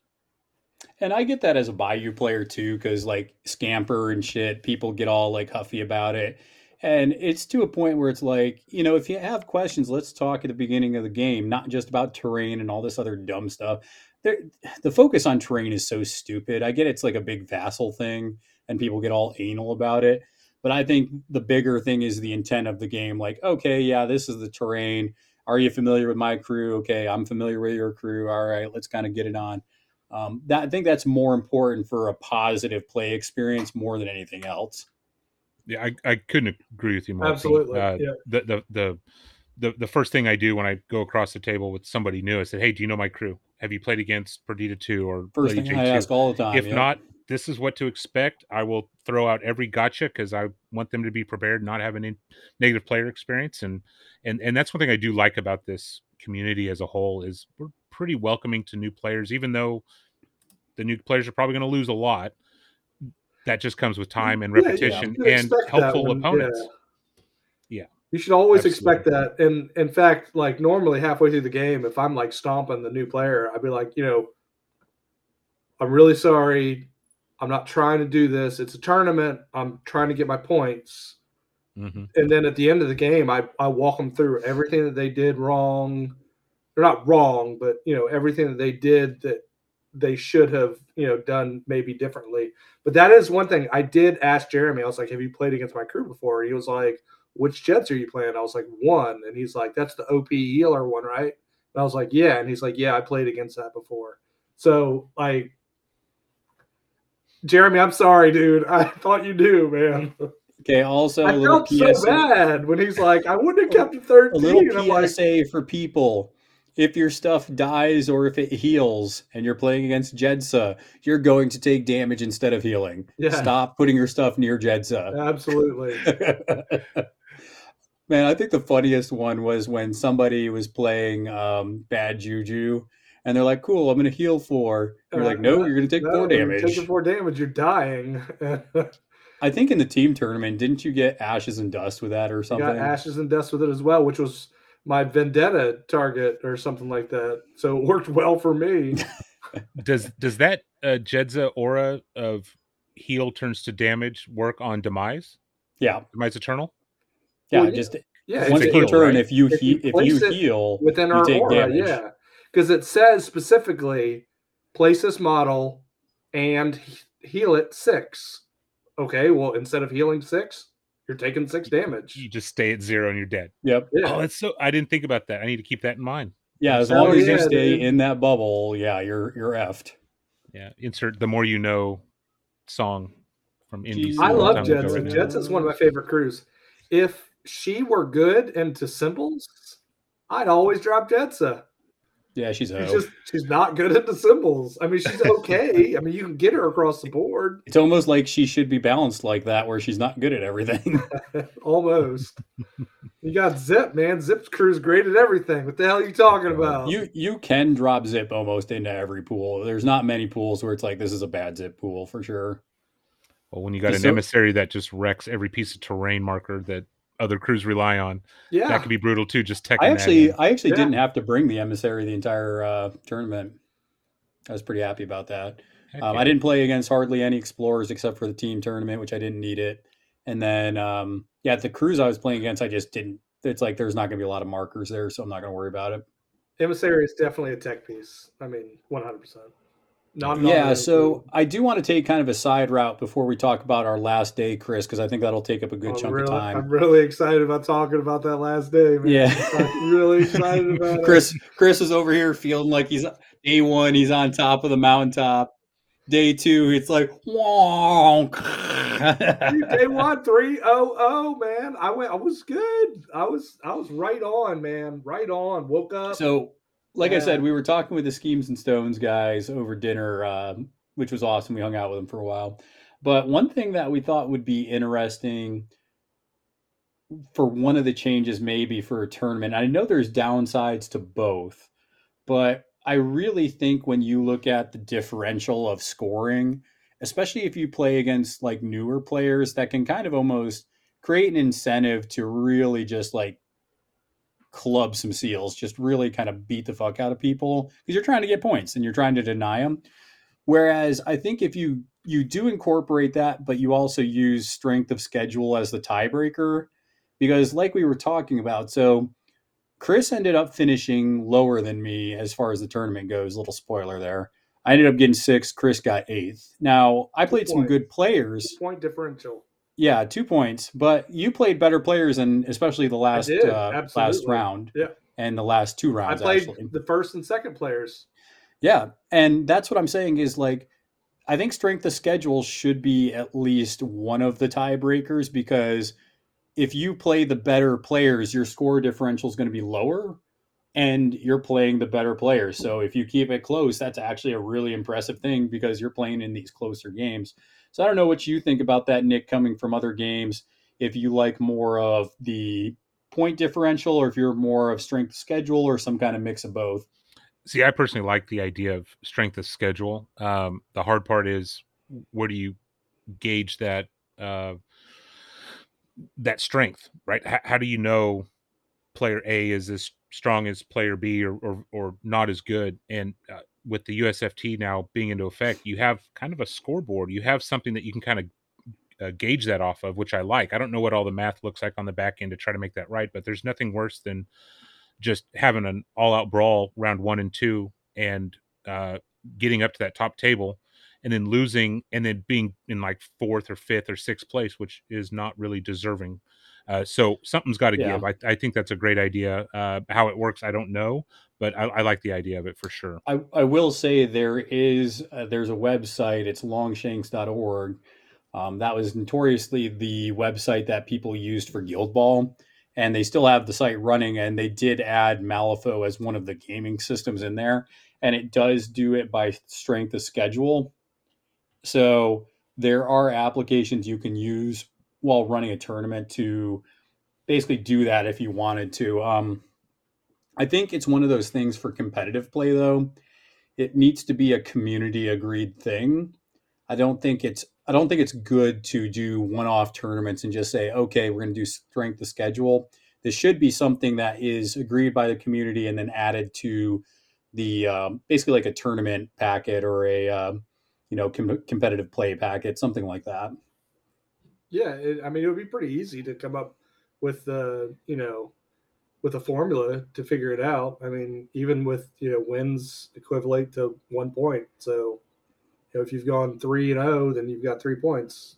And I get that as a Bayou player too, because like Scamper and shit, people get all like huffy about it. And it's to a point where it's like, you know, if you have questions, let's talk at the beginning of the game, not just about terrain and all this other dumb stuff. There, the focus on terrain is so stupid. I get it's like a big vassal thing and people get all anal about it. But I think the bigger thing is the intent of the game. Like, okay, yeah, this is the terrain. Are you familiar with my crew? Okay, I'm familiar with your crew. All right, let's kind of get it on. Um, that I think that's more important for a positive play experience more than anything else. Yeah, I, I couldn't agree with you more. Absolutely, Uh, yeah. the, the the the the first thing I do when I go across the table with somebody new, I said, "Hey, do you know my crew? Have you played against Perdita two or First Lady thing I J2? ask all the time. If yeah. not, this is what to expect. I will throw out every gotcha because I want them to be prepared, not have any negative player experience, and and and that's one thing I do like about this community as a whole is we're pretty welcoming to new players, even though the new players are probably going to lose a lot. That just comes with time and Yeah, yeah, repetition and helpful when- opponents. yeah. Yeah. You should always expect that. And in fact, like normally halfway through the game, if I'm like stomping the new player, I'd be like, you know, I'm really sorry. I'm not trying to do this. It's a tournament. I'm trying to get my points. hmm And then at the end of the game, I, I walk them through everything that they did wrong. They're not wrong, but you know, everything that they did that they should have, you know, done maybe differently. But that is one thing I did ask Jeremy. I was like, Have you played against my crew before? He was like, Which Jets are you playing? I was like, One. And he's like, That's the OP healer one, right? And I was like, Yeah. And he's like, Yeah, I played against that before. So like Jeremy, I'm sorry, dude. I thought you knew, man. Okay. Also, a I little felt PSA. so bad when he's like, I wouldn't have kept it 13. a little I'm like, PSA for people. If your stuff dies or if it heals and you're playing against Jedza, you're going to take damage instead of healing. Yeah. Stop putting your stuff near Jedza. absolutely. Man, I think the funniest one was when somebody was playing um, Bad Juju and they're like, cool, I'm going to heal four. You're Uh, like, no, you're going to take No, four damage. Taking four damage, you're dying. I think in the team tournament, didn't you get ashes and dust with that or something? got ashes and dust with it as well, which was my vendetta target or something like that. So it worked well for me. Does does that uh, Jedza aura of heal turns to damage work on demise? yeah. Demise eternal. Yeah. Well, just Yeah, It's once per turn, right? if you, If he, you if you heal, within you our take aura, damage. yeah. Because it says specifically place this model and heal it six. Okay, well, instead of healing six, you're taking six damage. You just stay at zero and you're dead. Yep. Yeah. Oh, that's so. I didn't think about that. I need to keep that in mind. Yeah, as Oh, long as you stay dude. in that bubble, yeah, you're you're effed. Yeah. Insert the more you know song from NBC. Jeez. I a long love time ago Jedza. right now. Jedza's one of my favorite crews. If she were good into symbols, I'd always drop Jedza. Yeah, she's She's just she's not good at the symbols. I mean, she's okay. I mean, you can get her across the board It's almost like she should be balanced like that, where she's not good at everything. almost. you got Zipp, man. Zipp's crew's great at everything. What the hell are you talking about? you you can drop Zipp almost into every pool. There's not many pools where it's like this is a bad Zipp pool for sure. Well, when you got an So- emissary that just wrecks every piece of terrain marker that other crews rely on, yeah, that could be brutal too. Just tech. I actually in. I actually Yeah. didn't have to bring the emissary the entire uh, tournament. I was pretty happy about that. Heck Um, yeah. I didn't play against hardly any explorers except for the team tournament, which I didn't need it. And then, um, yeah, the crews I was playing against, I just didn't. It's like there's not going to be a lot of markers there, so I'm not going to worry about it. emissary is definitely a tech piece. I mean, one hundred percent. yeah, so I do want to take kind of a side route before we talk about our last day, Chris, because I think that'll take up a good I'm chunk really, of time. I'm really excited about talking about that last day, man. Yeah. I'm really excited about Chris, Chris is over here feeling like he's day one, he's on top of the mountaintop. Day two, it's like wonk. it. Day one, three oh oh, man. I went. I was good. I was. I was right on, man. Right on. Woke up. So, like I said, we were talking with the Schemes and Stones guys over dinner, um, which was awesome. We hung out with them for a while. But one thing that we thought would be interesting for one of the changes, maybe for a tournament, I know there's downsides to both, but I really think when you look at the differential of scoring, especially if you play against like newer players, that can kind of almost create an incentive to really just like club some seals, just really kind of beat the fuck out of people because you're trying to get points and you're trying to deny them. Whereas I think if you you do incorporate that, but you also use strength of schedule as the tiebreaker, because like we were talking about, so Chris ended up finishing lower than me as far as the tournament goes. Little spoiler there. I ended up getting sixth. Chris got eighth. Now I played some good players. point differential. Yeah, two points. But you played better players, and especially the last did, uh, last round. Yeah. and the last two rounds. I played actually. the first and second players. Yeah, and that's what I'm saying is like I think strength of schedule should be at least one of the tiebreakers because if you play the better players, your score differential is going to be lower and you're playing the better players. So if you keep it close, that's actually a really impressive thing because you're playing in these closer games. So I don't know what you think about that Nick coming from other games if you like more of the point differential or if you're more of strength schedule or some kind of mix of both. See, I personally like the idea of strength of schedule. Um, the hard part is where do you gauge that uh, that strength, right? H- how do you know player A is as strong as player B or or, or not as good? And uh, with the USFT now being into effect, you have kind of a scoreboard. You have something that you can kind of uh, gauge that off of, which I like. I don't know what all the math looks like on the back end to try to make that right, but there's nothing worse than just having an all-out brawl round one and two and uh, getting up to that top table and then losing and then being in like fourth or fifth or sixth place which is not really deserving Uh, so something's got to Yeah. give. I, I think that's a great idea. Uh, how it works, I don't know, but I, I like the idea of it for sure. I, I will say there is uh, there's a website. It's longshanks.org. Um, that was notoriously the website that people used for Guild Ball, and they still have the site running. And they did add Malifaux as one of the gaming systems in there, and it does do it by strength of schedule. So there are applications you can use while running a tournament to basically do that if you wanted to. Um, I think it's one of those things for competitive play, though. It needs to be a community agreed thing. I don't think it's I don't think it's good to do one-off tournaments and just say, okay, we're going to do strength of schedule. This should be something that is agreed by the community and then added to the um, basically like a tournament packet or a um, you know com- competitive play packet, something like that. Yeah, it, I mean, it would be pretty easy to come up with the, you know, with a formula to figure it out. I mean, even with you know wins equivalent to one point. So, you know, if you've gone three and zero, then you've got three points.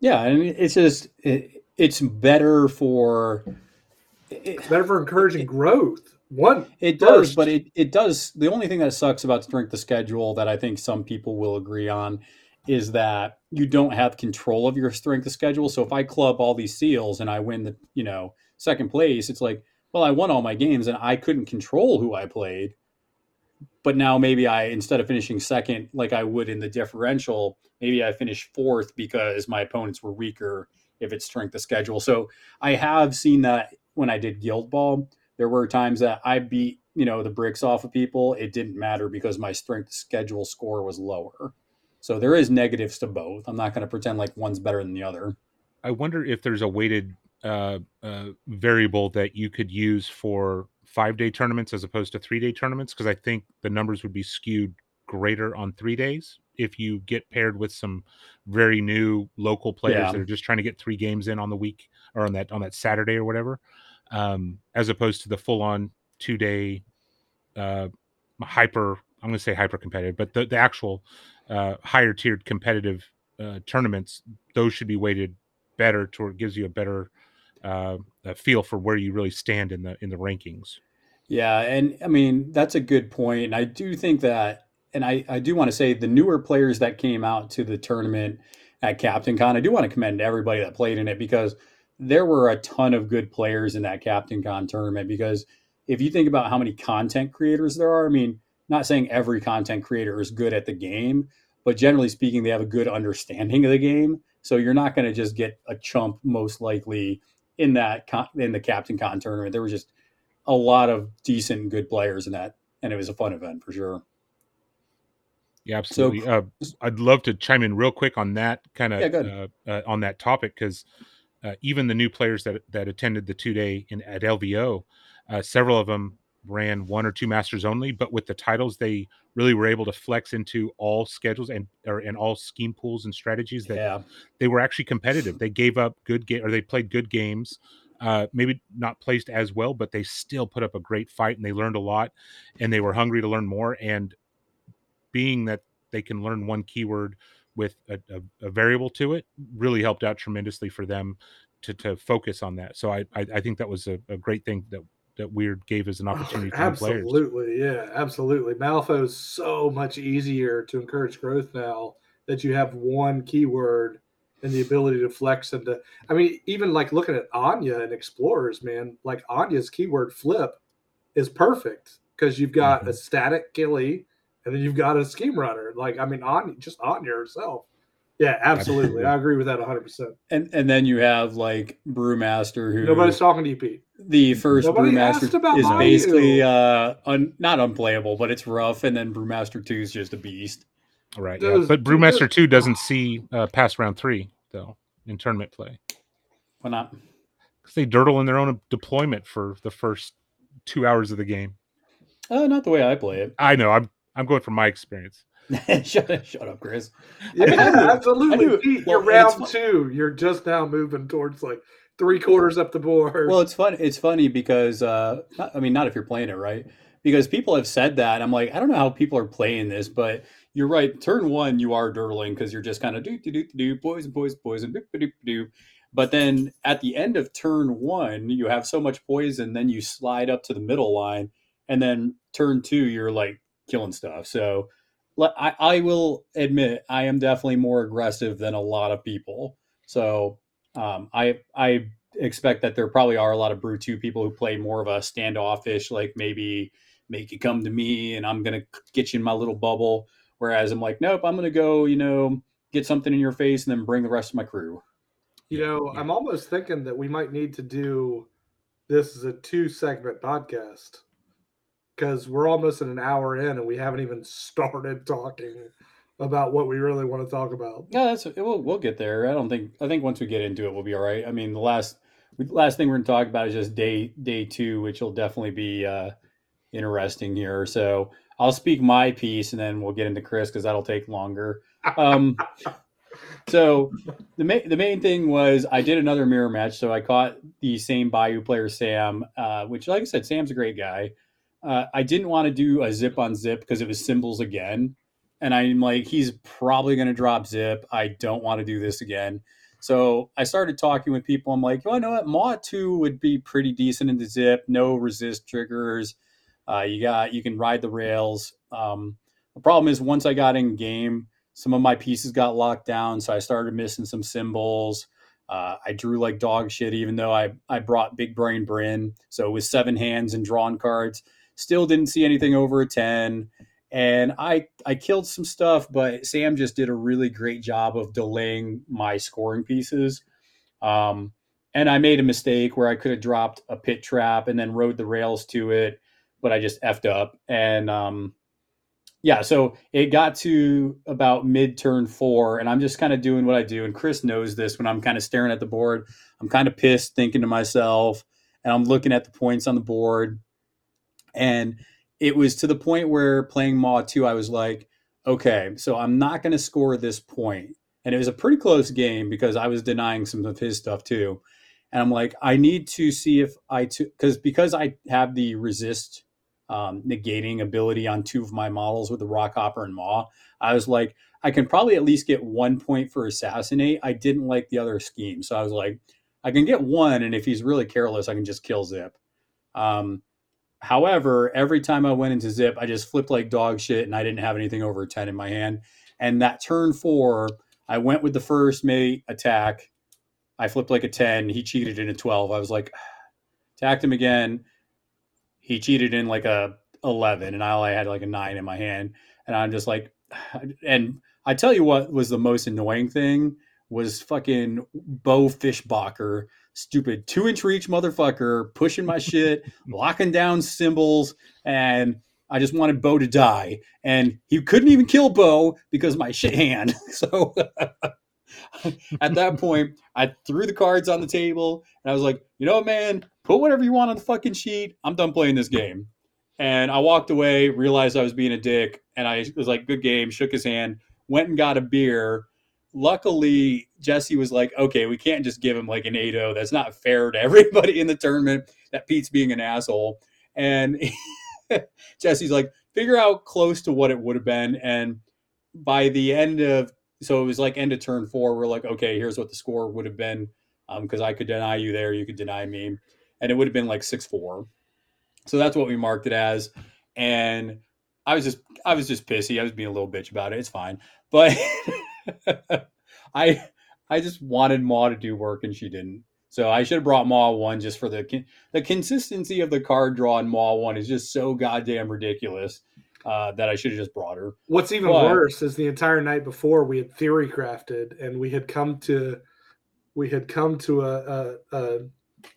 Yeah, and it's just it, it's better for it, It's better for encouraging growth. One, It does, First- but it, it does. The only thing that sucks about strength of schedule that I think some people will agree on is that you don't have control of your strength of schedule. So if I club all these seals and I win the, you know, second place, it's like, well, I won all my games and I couldn't control who I played. But now maybe I, instead of finishing second like I would in the differential, maybe I finish fourth because my opponents were weaker if it's strength of schedule. So I have seen that when I did Guild Ball there were times that I beat, you know, the bricks off of people. It didn't matter because my strength schedule score was lower. So there is negatives to both. I'm not going to pretend like one's better than the other. I wonder if there's a weighted uh, uh, variable that you could use for five day tournaments as opposed to three day tournaments because I think the numbers would be skewed greater on three days if you get paired with some very new local players Yeah. that are just trying to get three games in on the week or on that on that Saturday or whatever, um, as opposed to the full on two day uh, hyper. I'm going to say hyper competitive, but the, the actual uh, higher tiered competitive uh, tournaments, those should be weighted better to where it gives you a better uh, a feel for where you really stand in the in the rankings. Yeah, and I mean that's a good point. And I do think that, and I I do want to say the newer players that came out to the tournament at Captain Con, I do want to commend everybody that played in it because there were a ton of good players in that Captain Con tournament. Because if you think about how many content creators there are, I mean, not saying every content creator is good at the game, but generally speaking, they have a good understanding of the game. So you're not going to just get a chump, most likely in that con- in the Captain Con tournament. There was just a lot of decent and good players in that, and it was a fun event for sure. Yeah, absolutely. uh, I'd love to chime in real quick on that kind of Yeah, uh, uh, on that topic because uh, even the new players that that attended the two day in at LVO, uh, several of them ran one or two masters only, but with the titles, they really were able to flex into all schedules and or and all scheme pools and strategies that Yeah, they were actually competitive. They gave up good game or they played good games. Uh, maybe not placed as well, but they still put up a great fight and they learned a lot and they were hungry to learn more. And being that they can learn one keyword with a, a, a variable to it really helped out tremendously for them to, to focus on that. So I, I, I think that was a, a great thing that, that Wyrd gave as an opportunity to new players. absolutely, yeah, absolutely. Malifaux is so much easier to encourage growth now that you have one keyword and the ability to flex and to. I mean, even like looking at Anya and Explorers, man, like Anya's keyword flip is perfect because you've got Mm-hmm. a static Gilly and then you've got a scheme runner. Like, I mean, Anya, just Anya herself. Yeah, absolutely. I agree with that 100%. and and then you have like Brewmaster, who Nobody's talking to you, Pete. The first Nobody Brewmaster about is Mayu. basically uh un, not unplayable, but it's rough, and then Brewmaster Two is just a beast. Right. Yeah. But Brewmaster 2 doesn't see uh, past round three, though, in tournament play. Why not? because they dirtle in their own deployment for the first two hours of the game. Uh, not the way I play it. I know. I'm I'm going from my experience. shut, shut up, Chris. Yeah, I mean, I do- absolutely. I do- Pete, well, you're round two. You're just now moving towards like three quarters up the board. Well, it's fun. It's funny because uh, not, I mean, not if you're playing it right, because people have said that. I'm like, I don't know how people are playing this, but you're right. Turn one, you are dirtling because you're just kind of do do do do poison poison poison doop doop. But then at the end of turn one, you have so much poison, then you slide up to the middle line, and then turn two, you're like killing stuff. So I, I will admit I am definitely more aggressive than a lot of people. So um, I I expect that there probably are a lot of Brew 2 people who play more of a standoffish, like maybe make you come to me and I'm going to get you in my little bubble. Whereas I'm like, nope, I'm going to go, you know, get something in your face and then bring the rest of my crew. You know, I'm almost thinking that we might need to do this as a two segment podcast because we're almost at an hour in and we haven't even started talking about what we really want to talk about. Yeah, that's we'll we'll get there. I don't think I think once we get into it, we'll be all right. I mean, the last last thing we're going to talk about is just day day two, which will definitely be uh, interesting here. So I'll speak my piece, and then we'll get into Chris because that'll take longer. Um, so the main the main thing was I did another mirror match. So I caught the same Bayou player Sam, uh, which, like I said, Sam's a great guy. Uh, I didn't want to do a Zipp on Zipp because it was symbols again, and I'm like, he's probably going to drop Zipp. I don't want to do this again. So I started talking with people. I'm like, you know what? Mah 2 would be pretty decent in the Zipp, no resist triggers. Uh, you got you can ride the rails. Um, the problem is once I got in game, some of my pieces got locked down, so I started missing some symbols. Uh, I drew like dog shit, even though I I brought Big Brain Brin, so with seven hands and drawn cards, still didn't see anything over a ten. And I I killed some stuff, but Sam just did a really great job of delaying my scoring pieces. Um, and I made a mistake where I could have dropped a pit trap and then rode the rails to it but I just effed up. And um, yeah, so it got to about mid turn four, and I'm just kind of doing what I do. And Chris knows this when I'm kind of staring at the board. I'm kind of pissed, thinking to myself, and I'm looking at the points on the board. And it was to the point where playing Mah 2, I was like, okay, so I'm not going to score this point. And it was a pretty close game because I was denying some of his stuff too. And I'm like, I need to see if I, because because I have the resist um, negating ability on two of my models with the Rockhopper and Mah. I was like, I can probably at least get one point for assassinate. I didn't like the other scheme, so I was like, I can get one, and if he's really careless, I can just kill Zipp. Um, however, every time I went into Zipp, I just flipped like dog shit, and I didn't have anything over a ten in my hand. And that turn four, I went with the first mate attack. I flipped like a ten. He cheated in a twelve. I was like, attacked him again he cheated in like a 11 and I only had like a 9 in my hand and I'm just like and I tell you what was the most annoying thing was fucking Bo Fishbacher, stupid two inch reach motherfucker, pushing my shit, locking down symbols, and I just wanted Bo to die. And he couldn't even kill Bo because my shit hand. So at that point, I threw the cards on the table and I was like, you know, man, put whatever you want on the fucking sheet. I'm done playing this game. And I walked away, realized I was being a dick, and I was like, good game, shook his hand, went and got a beer. Luckily, Jesse was like, okay, we can't just give him like an 8 0. That's not fair to everybody in the tournament that Pete's being an asshole. And Jesse's like, figure out close to what it would have been. And by the end of so it was like end of turn four. We're like, okay, here's what the score would have been because um, I could deny you there, you could deny me, and it would have been like six four. So that's what we marked it as, and I was just I was just pissy. I was being a little bitch about it. It's fine, but I I just wanted Mah to do work and she didn't. So I should have brought Mah one just for the the consistency of the card draw in Mah one is just so goddamn ridiculous uh, that I should have just brought her. What's even but, worse is the entire night before we had theory crafted and we had come to we had come to a, a, a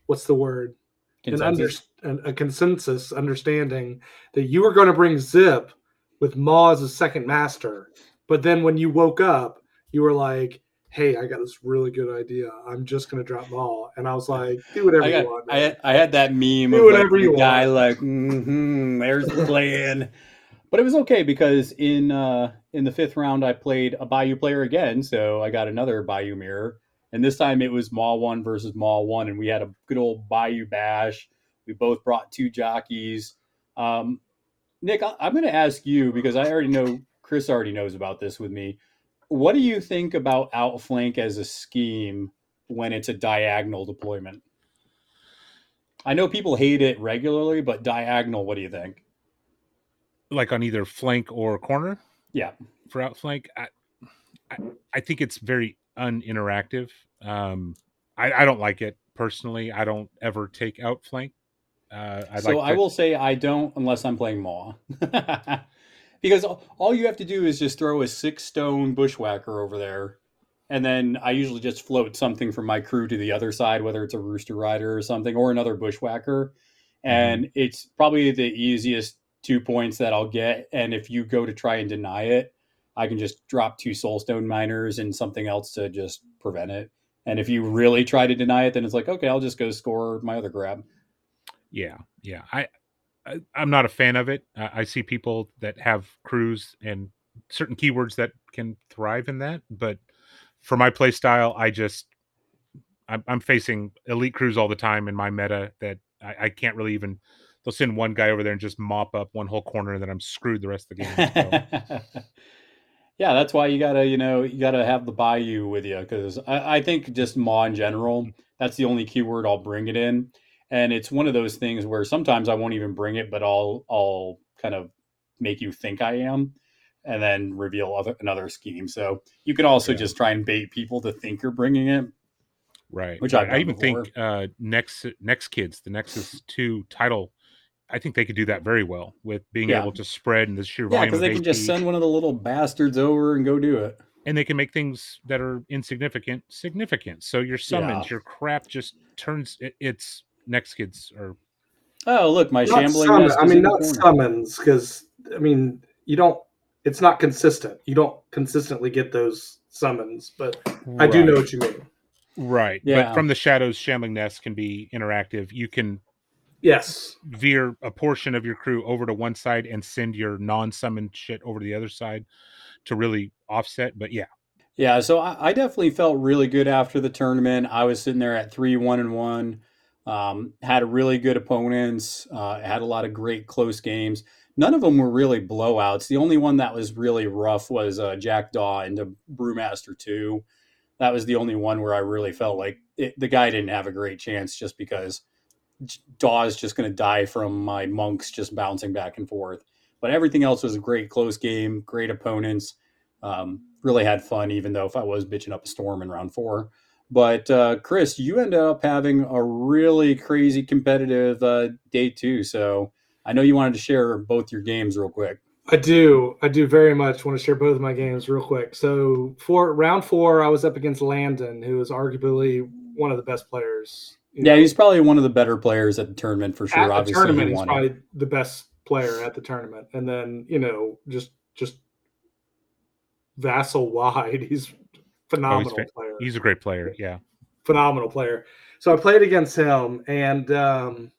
what's the word consensus. An under, a consensus understanding that you were going to bring Zipp with Mah as a second master, but then when you woke up, you were like, "Hey, I got this really good idea. I'm just going to drop Mah," and I was like, "Do whatever I got, you want." I had, I had that meme Do of whatever like, you the guy want. like, mm-hmm, "There's the plan." but it was okay because in uh, in the fifth round I played a Bayou player again, so I got another Bayou mirror, and this time it was Mah one versus Mah one, and we had a good old Bayou bash. We both brought two jockeys. Um, Nick, I- I'm going to ask you because I already know Chris already knows about this with me. What do you think about outflank as a scheme when it's a diagonal deployment. I know people hate it regularly, but diagonal, what do you think? Like on either flank or corner Yeah. for outflank. I, I, I think it's very uninteractive. Um, I, I don't like it personally. I don't ever take outflank. Uh, I so like I will say I don't unless I'm playing Mah. because all- you have to do is just throw a six stone bushwhacker over there. And then I usually just float something from my crew to the other side, whether it's a rooster rider or something, or another bushwhacker. Mm-hmm. And it's probably the easiest two points that I'll get. And if you go to try and deny it, I can just drop two soulstone miners and something else to just prevent it. And if you really try to deny it, then it's like, okay, I'll just go score my other grab. Yeah, yeah. I, I I'm not a fan of it. I, I see people that have crews and certain keywords that can thrive in that, but for my play style, I just I'm, I'm facing elite crews all the time in my meta that I, I can't really even. They'll send one guy over there and just mop up one whole corner, and then I'm screwed the rest of the game. Yeah, that's why you gotta, you know, you gotta have the bayou with you because I, I think just Mah in general, that's the only keyword I'll bring it in, and it's one of those things where sometimes I won't even bring it, but I'll I'll kind of make you think I am, and then reveal other, another scheme. So you can also Yeah. just try and bait people to think you're bringing it. right. Which right. I even before. think uh, next next kids, the Nexus Two title. I think they could do that very well with being Yeah. able to spread and the sheer Yeah, volume because they can just send one of the little bastards over and go do it. and they can make things that are insignificant significant. So your summons, Yeah. your crap just turns it, it's next kids or Oh, look, my Not shambling summon- nest I mean, not corner. summons, because I mean, you don't. It's not consistent. You don't consistently get those summons, but I do know what you mean. right. Yeah. But from the shadows, shambling nest can be interactive. You can Yes, veer a portion of your crew over to one side and send your non-summoned shit over to the other side to really offset. But yeah, Yeah, so I, I definitely felt really good after the tournament. I was sitting there at three, one, and one. Um, had really good opponents. Uh, had a lot of great close games. None of them were really blowouts. The only one that was really rough was uh, Jack Daw into Brewmaster Two. That was the only one where I really felt like it, the guy didn't have a great chance, just because Daw is just going to die from my monks just bouncing back and forth. But everything else was a great close game, great opponents. Um, really had fun, even though if I was bitching up a storm in round four. But uh, Chris, you ended up having a really crazy competitive uh, day two. So I know you wanted to share both your games real quick. I do. I do very much want to share both of my games real quick. So for round four, I was up against Landon, who is arguably one of the best players. Yeah, know. he's probably one of the better players at the tournament for sure. at the Obviously, tournament, he he's probably the best player at the tournament. And then you know, just just vassal wide, he's phenomenal fa- player. He's a great player. Yeah. phenomenal player. So I played against him, and um,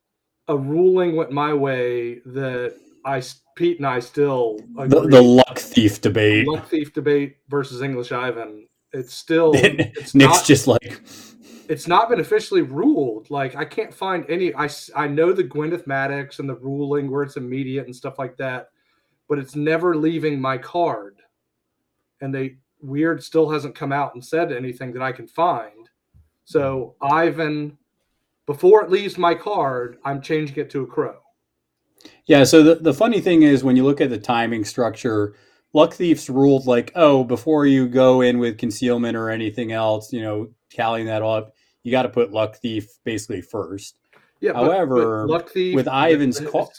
a ruling went my way that I Pete and I still the, agree. the luck thief debate. luck thief debate versus English Ivan. It's still Nick's it's not, just like, it's not been officially ruled. Like I can't find any. I I know the Gwyneth Maddox and the ruling where it's immediate and stuff like that, but it's never leaving my card. And they Wyrd still hasn't come out and said anything that I can find. So hmm. Ivan, before it leaves my card, I'm changing it to a crow. Yeah, so the, the funny thing is when you look at the timing structure, Luck Thief's ruled like, oh, before you go in with concealment or anything else, you know, tallying that all up, you got to put Luck Thief basically first. Yeah. However, luck thief with Ivan's it's- co-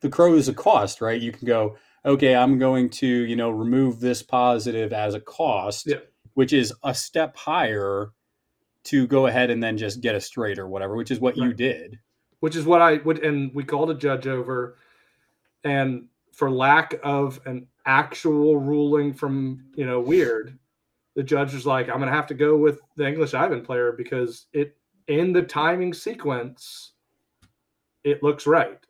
The crow is a cost, right? You can go, okay, I'm going to, you know, remove this positive as a cost, Yeah. which is a step higher to go ahead and then just get a straight or whatever, which is what you did. which is what I would, and we called a judge over, and for lack of an actual ruling from you know Wyrd, the judge was like, "I'm going to have to go with the English Ivan player because it in the timing sequence, it looks right."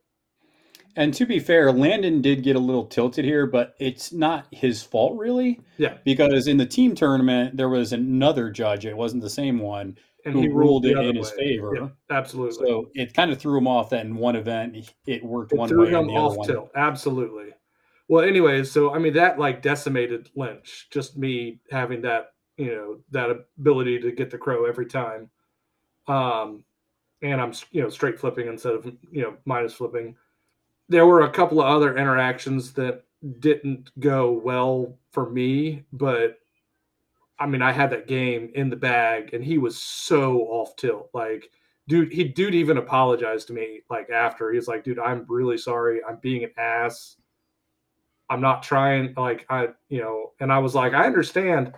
And to be fair, Landon did get a little tilted here, but it's not his fault really. Yeah. Because in the team tournament, there was another judge. It wasn't the same one And who he ruled the it in his favor. Yeah, absolutely. So it kind of threw him off that in one event it worked It one threw way and him the other off one. tilt. Absolutely. Well, anyways, so I mean that like decimated Lynch. Just me having that you know that ability to get the crow every time. Um, and I'm you know straight flipping instead of you know minus flipping. There were a couple of other interactions that didn't go well for me, but I mean I had that game in the bag, and he was so off tilt. Like, dude, he dude even apologized to me like after. He's like, dude, I'm really sorry. I'm being an ass. I'm not trying like I you know, and I was like, I understand.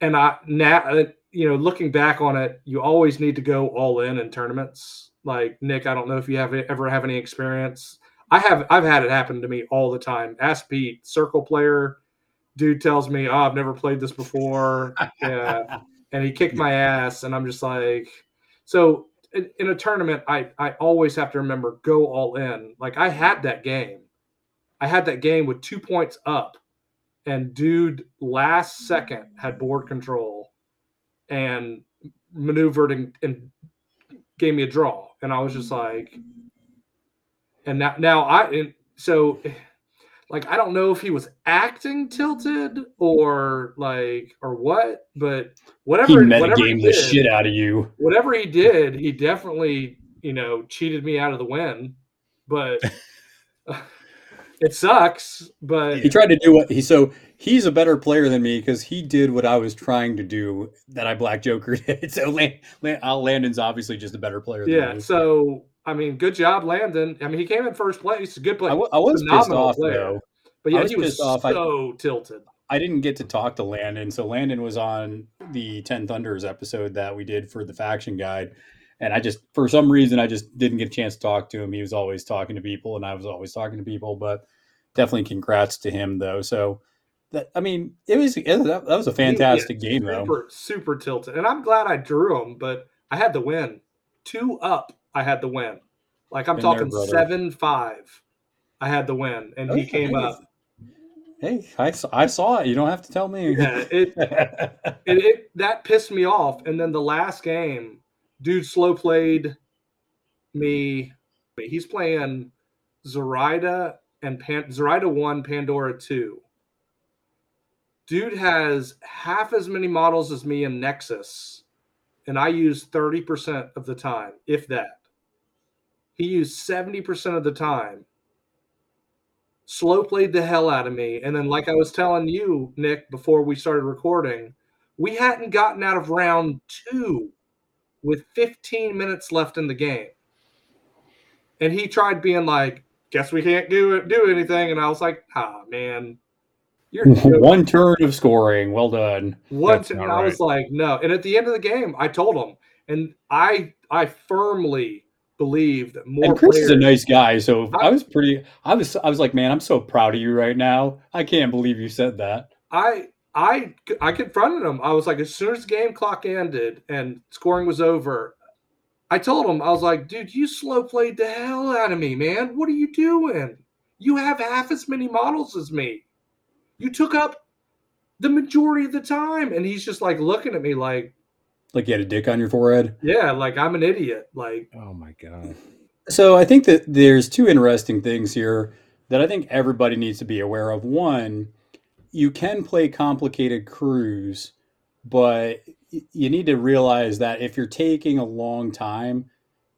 And I now uh, you know, looking back on it, you always need to go all in in tournaments. Like Nick, I don't know if you have ever have any experience. I have. I've had it happen to me all the time. Ask Pete, circle player, dude tells me, "Oh, I've never played this before," yeah, and he kicked my ass, and I'm just like, so in, in a tournament, I I always have to remember go all in. Like I had that game, I had that game with two points up, and dude, last second had board control and maneuvered and, and gave me a draw. And I was just mm-hmm. like, and now, now I, and so like, I don't know if he was acting tilted or like, or what, but whatever, He whatever metagamed the shit out of you. whatever he did, he definitely, you know, cheated me out of the win, but it sucks, but He tried to do what he so he's a better player than me because he did what I was trying to do that I black joker did. So Lan, Lan, uh, Landon's obviously just a better player. Than Yeah. me. So I mean, good job, Landon. I mean, he came in first place. Good play. I, w- I was pissed off player. though. But yeah, was he was off. I- so tilted. I didn't get to talk to Landon. So Landon was on the Ten Thunders episode that we did for the faction guide. And I just, for some reason, I just didn't get a chance to talk to him. He was always talking to people, and I was always talking to people. But definitely, congrats to him, though. So, that I mean, it was it, that, that was a fantastic He- game, though. Super, super tilted. And I'm glad I drew him, but I had the win. Two up, I had the win. Like I'm talking brother. seven five. I had the win, and he came up. Hey, I saw it. You don't have to tell me. Yeah, it, it, it that pissed me off. And then the last game, dude slow played me. He's playing Zoraida and Pan, Zoraida one, Pandora two. Dude has half as many models as me in Nexus, and I use thirty percent of the time, if that. He used seventy percent of the time. Slow played the hell out of me, and then, like I was telling you, Nick, before we started recording, we hadn't gotten out of round two with 15 minutes left in the game. And he tried being like, guess we can't do it, do anything. And I was like, ah, man, you're. One turn of scoring. Well done. One That's t- not I was like, no. And at the end of the game, I told him, and I I firmly believe that more and Chris players, is a nice guy, so I- I was pretty. I was. I was like, man, I'm so proud of you right now. I can't believe you said that. I I I confronted him. I was like, as soon as the game clock ended and scoring was over, I told him, I was like, dude, you slow played the hell out of me, man. What are you doing? You have half as many models as me. You took up the majority of the time. And he's just like looking at me like, Like you had a dick on your forehead. yeah, like I'm an idiot. Like, Oh my god. So I think that there's two interesting things here that I think everybody needs to be aware of. One, you can play complicated crews, but y- you need to realize that if you're taking a long time,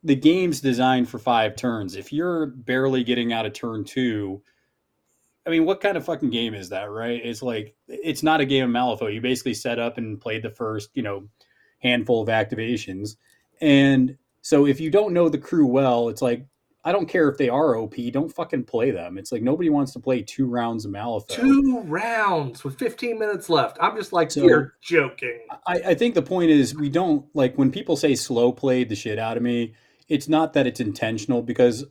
the game's designed for five turns. If you're barely getting out of turn two, I mean, what kind of fucking game is that, right? It's like it's not a game of Malifaux. You basically set up and played the first, you know, handful of activations, and so if you don't know the crew well, it's like I don't care if they are OP, don't fucking play them. It's like nobody wants to play two rounds of Malifaux. two rounds with 15 minutes left. I'm just like, So- you're joking. I, I think the point is we don't like when people say slow played the shit out of me. It's not that it's intentional because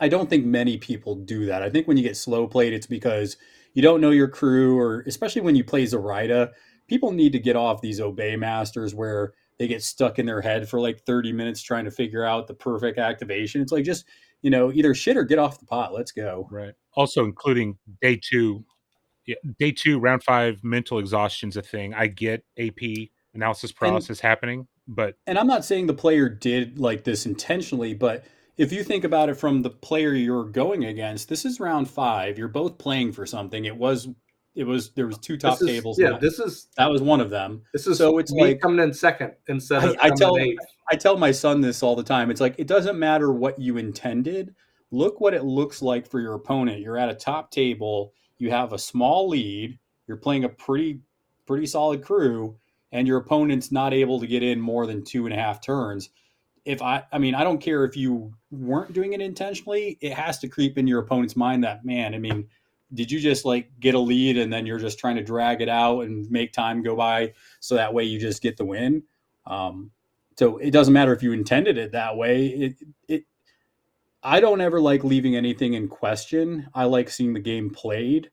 I don't think many people do that. I think when you get slow played, it's because you don't know your crew, or especially when you play Zoraida, people need to get off these obey masters where they get stuck in their head for like 30 minutes trying to figure out the perfect activation. It's like just, you know, either shit or get off the pot. Let's go. Right. Also, including day two, yeah, day two, round five, mental exhaustion's a thing. I get AP analysis paralysis happening, but and I'm not saying the player did like this intentionally, but if you think about it from the player you're going against, this is round five. You're both playing for something. It was it was there was two top is- tables. Yeah, this is that was one of them. this is So it's like- coming in second instead I- of I tell-. I tell my son this all the time. It's like it doesn't matter what you intended. Look what it looks like for your opponent. You're at a top table. You have a small lead. You're playing a pretty pretty solid crew, and your opponent's not able to get in more than two and a half turns. If I, I mean, I don't care if you weren't doing it intentionally. It has to creep in your opponent's mind that man. I mean, did you just like get a lead and then you're just trying to drag it out and make time go by so that way you just get the win? Um, so it doesn't matter if you intended it that way. It, it, I don't ever like leaving anything in question. I like seeing the game played.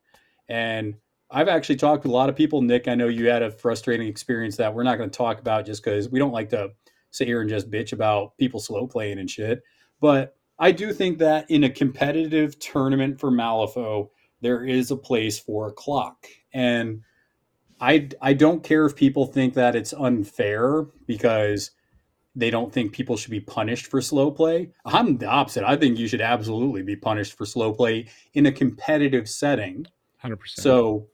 And I've actually talked to a lot of people. Nick, I know you had a frustrating experience that we're not going to talk about just because we don't like to sit here and just bitch about people slow playing and shit. But I do think that in a competitive tournament for Malifaux, there is a place for a clock. And I, I don't care if people think that it's unfair because they don't think people should be punished for slow play. I'm the opposite. I think you should absolutely be punished for slow play in a competitive setting. Hundred percent. So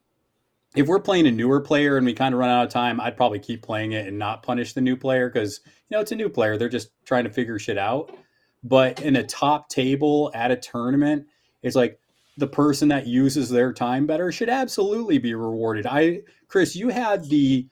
if we're playing a newer player and we kind of run out of time, I'd probably keep playing it and not punish the new player because you know it's a new player. They're just trying to figure shit out. But in a top table at a tournament, it's like the person that uses their time better should absolutely be rewarded. I Chris, you had the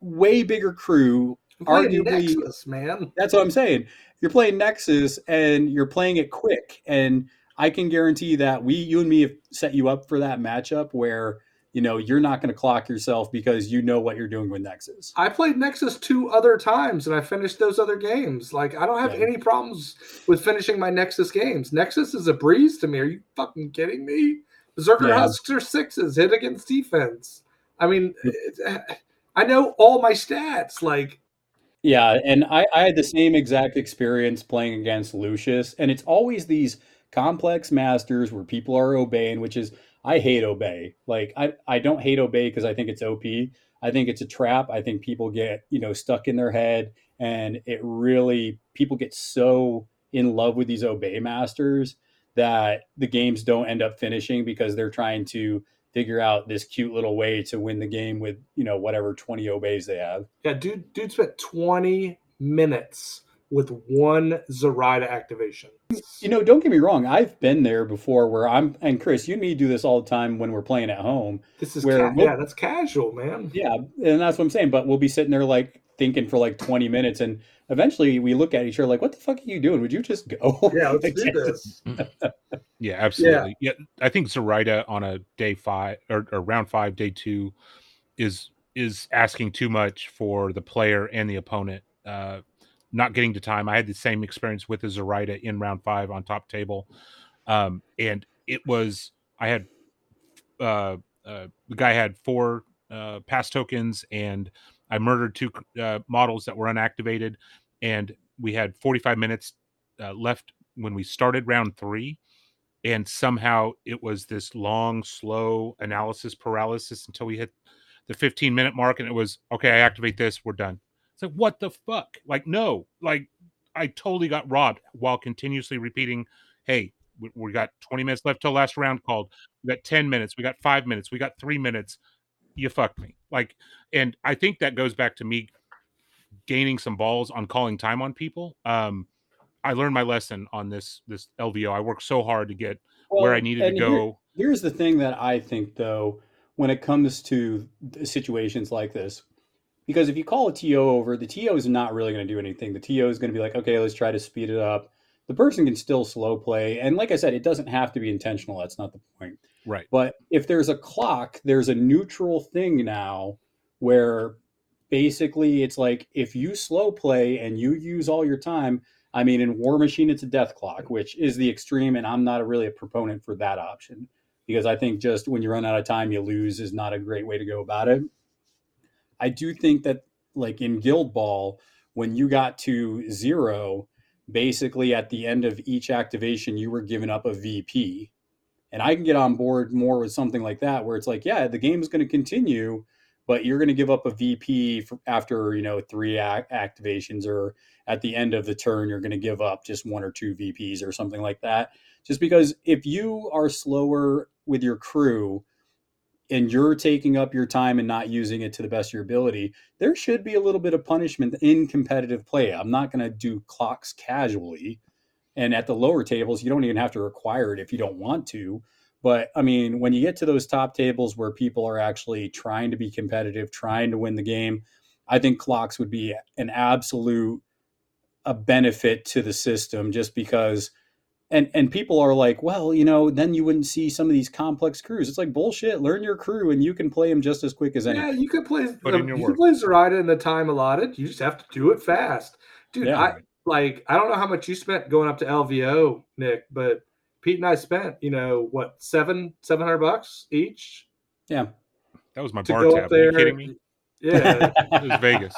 way bigger crew. Arguably, Nexus, man. that's what I'm saying. You're playing Nexus and you're playing it quick. And I can guarantee that we, you and me, have set you up for that matchup where you know you're not going to clock yourself because you know what you're doing with Nexus. I played Nexus two other times and I finished those other games. Like I don't have Yeah. any problems with finishing my Nexus games. Nexus is a breeze to me. Are you fucking kidding me? Berserker Yeah. Husks are sixes, hit against defense. I mean, mm. I know all my stats. Like Yeah, and I, I had the same exact experience playing against Lucius, and it's always these complex masters where people are obeying, which is I hate obey. Like I, I don't hate obey because I think it's OP. I think it's a trap. I think people get, you know, stuck in their head and it really people get so in love with these obey masters that the games don't end up finishing because they're trying to figure out this cute little way to win the game with, you know, whatever 20 obeys they have. yeah, dude, dude spent twenty minutes with one Zoraida activation. You know, don't get me wrong. I've been there before where I'm, and Chris, you and me do this all the time when we're playing at home. This is Where ca- we'll- yeah, that's casual, man. Yeah. And that's what I'm saying. But we'll be sitting there like thinking for like 20 minutes. And eventually we look at each other like, what the fuck are you doing? Would you just go? Yeah, let's do this. Yeah, absolutely. Yeah. I think Zoraida on a day five or, or round five, day two, is is asking too much for the player and the opponent. Uh, not getting to time. I had the same experience with the Zoraida in round five on top table, um, and it was I had uh, uh, the guy had four uh, pass tokens, and I murdered two uh, models that were unactivated, and we had 45 minutes uh, left when we started round three and somehow it was this long slow analysis paralysis until we hit the 15 minute mark and it was okay i activate this we're done it's like what the fuck? Like no like i totally got robbed while continuously repeating hey we, we got 20 minutes left till last round called. We got 10 minutes. We got five minutes. We got three minutes. You fucked me. Like and i think that goes back to me gaining some balls on calling time on people. Um I learned my lesson on this this LVO. I worked so hard to get where I needed to and here- go. Here's the thing that I think, though, when it comes to situations like this, because if you call a TO over, the TO is not really going to do anything. The TO is going to be like, okay, let's try to speed it up. The person can still slow play. And like I said, it doesn't have to be intentional. That's not the point. Right. But if there's a clock, there's a neutral thing now where basically it's like if you slow play and you use all your time, I mean, in War Machine, it's a death clock, which is the extreme, and I'm not really a proponent for that option because I think just when you run out of time, you lose is not a great way to go about it. I do think that, like in Guild Ball, when you got to zero, basically at the end of each activation, you were giving up a VP. And I can get on board more with something like that, where it's like, yeah, the game is going to continue, but you're going to give up a VP after you know three ac- activations, or at the end of the turn, you're going to give up just one or two VPs or something like that. Just because if you are slower with your crew, and you're taking up your time and not using it to the best of your ability, there should be a little bit of punishment in competitive play. I'm not going to do clocks casually. And at the lower tables, you don't even have to require it if you don't want to. But I mean, when you get to those top tables where people are actually trying to be competitive, trying to win the game, I think clocks would be an absolute a benefit to the system just because and and people are like, well, you know, then you wouldn't see some of these complex crews. It's like bullshit. Learn your crew, and you can play them just as quick as any. Yeah, you could play. Put in your you work. can play Zoraida in the time allotted. You just have to do it fast, dude. Yeah. I like. I don't know how much you spent going up to LVO, Nick, but Pete and I spent, you know, what seven seven hundred bucks each Yeah, That was my bar tab. up Are you kidding me? Yeah, It was Vegas.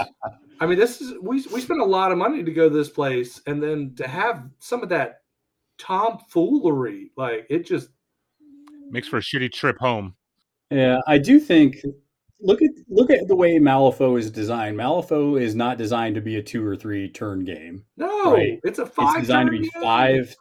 I mean, this is we we spent a lot of money to go to this place, and then to have some of that tomfoolery, like it just Makes for a shitty trip home. yeah. I do think. Look at look at the way Malifaux is designed. Malifaux is not designed to be a two or three turn game. no, Right. it's a five. it's designed to be game. five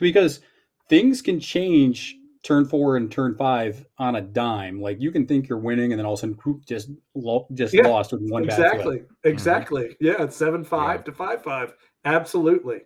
because things can change turn four and turn five on a dime. Like you can think you're winning, and then all of a sudden, whoop, just lo- just Yeah, lost with one bad Exactly, flip. exactly. Yeah, it's seven five Yeah. to five five. Absolutely.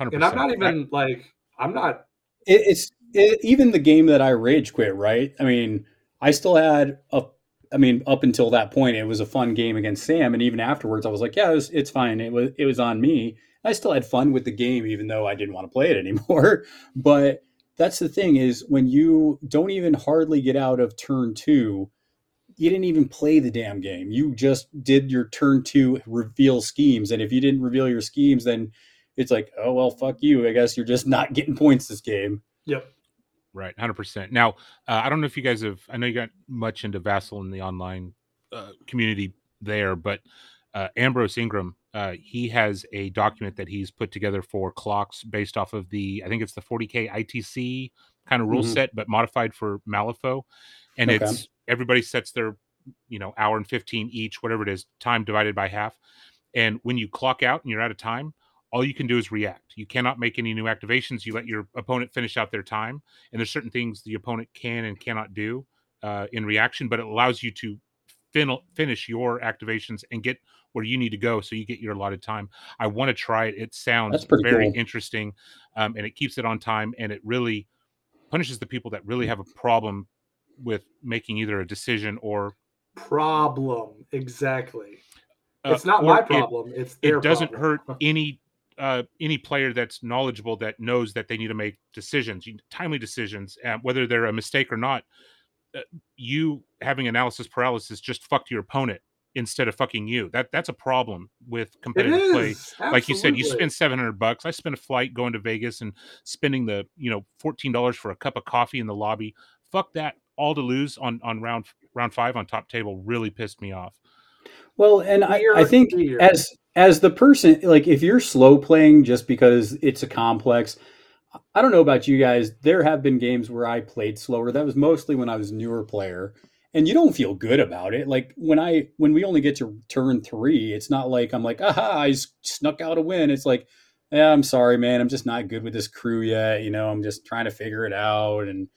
100%. And I'm not even like I'm not. It, it's it, even the game that I rage quit. Right? I mean, I still had a. I mean, up until that point, it was a fun game against Sam, and even afterwards, I was like, "Yeah, it was, it's fine. It was it was on me." I still had fun with the game, even though I didn't want to play it anymore. But that's the thing is when you don't even hardly get out of turn two, you didn't even play the damn game. You just did your turn two reveal schemes, and if you didn't reveal your schemes, then it's like, oh well, fuck you. I guess you're just not getting points this game. Yep. Right, hundred percent. Now, uh, I don't know if you guys have. I know you got much into Vassal in the online uh, community there, but uh, Ambrose Ingram, uh, he has a document that he's put together for clocks based off of the. I think it's the 40k ITC kind of rule Mhm. set, but modified for Malifaux, and Okay. it's everybody sets their, you know, hour and fifteen each, whatever it is, time divided by half, and when you clock out and you're out of time. All you can do is react. You cannot make any new activations. You let your opponent finish out their time and there's certain things the opponent can and cannot do uh, in reaction, but it allows you to fin- finish your activations and get where you need to go so you get your allotted time. I want to try it. It sounds very cool. interesting um, and it keeps it on time and it really punishes the people that really have a problem with making either a decision or Problem. Exactly. uh, It's not or my it- problem. it's their it doesn't problem. hurt any uh, any player that's knowledgeable that knows that they need to make decisions, timely decisions, uh, whether they're a mistake or not. Uh, you having analysis paralysis just fucked your opponent instead of fucking you. That that's a problem with competitive play. is. Like you said, you spend seven hundred bucks. I spent a flight going to Vegas and spending the you know fourteen dollars for a cup of coffee in the lobby. Fuck that. All to lose on on round round five on top table really pissed me off. Well, and I, I think as as the person, like if you're slow playing just because it's a complex, I don't know about you guys. There have been games where I played slower. That was mostly when I was a newer player, and you don't feel good about it. Like when I when we only get to turn three, it's not like I'm like, aha, I snuck out a win. It's like, yeah, I'm sorry, man. I'm just not good with this crew yet. You know, I'm just trying to figure it out and.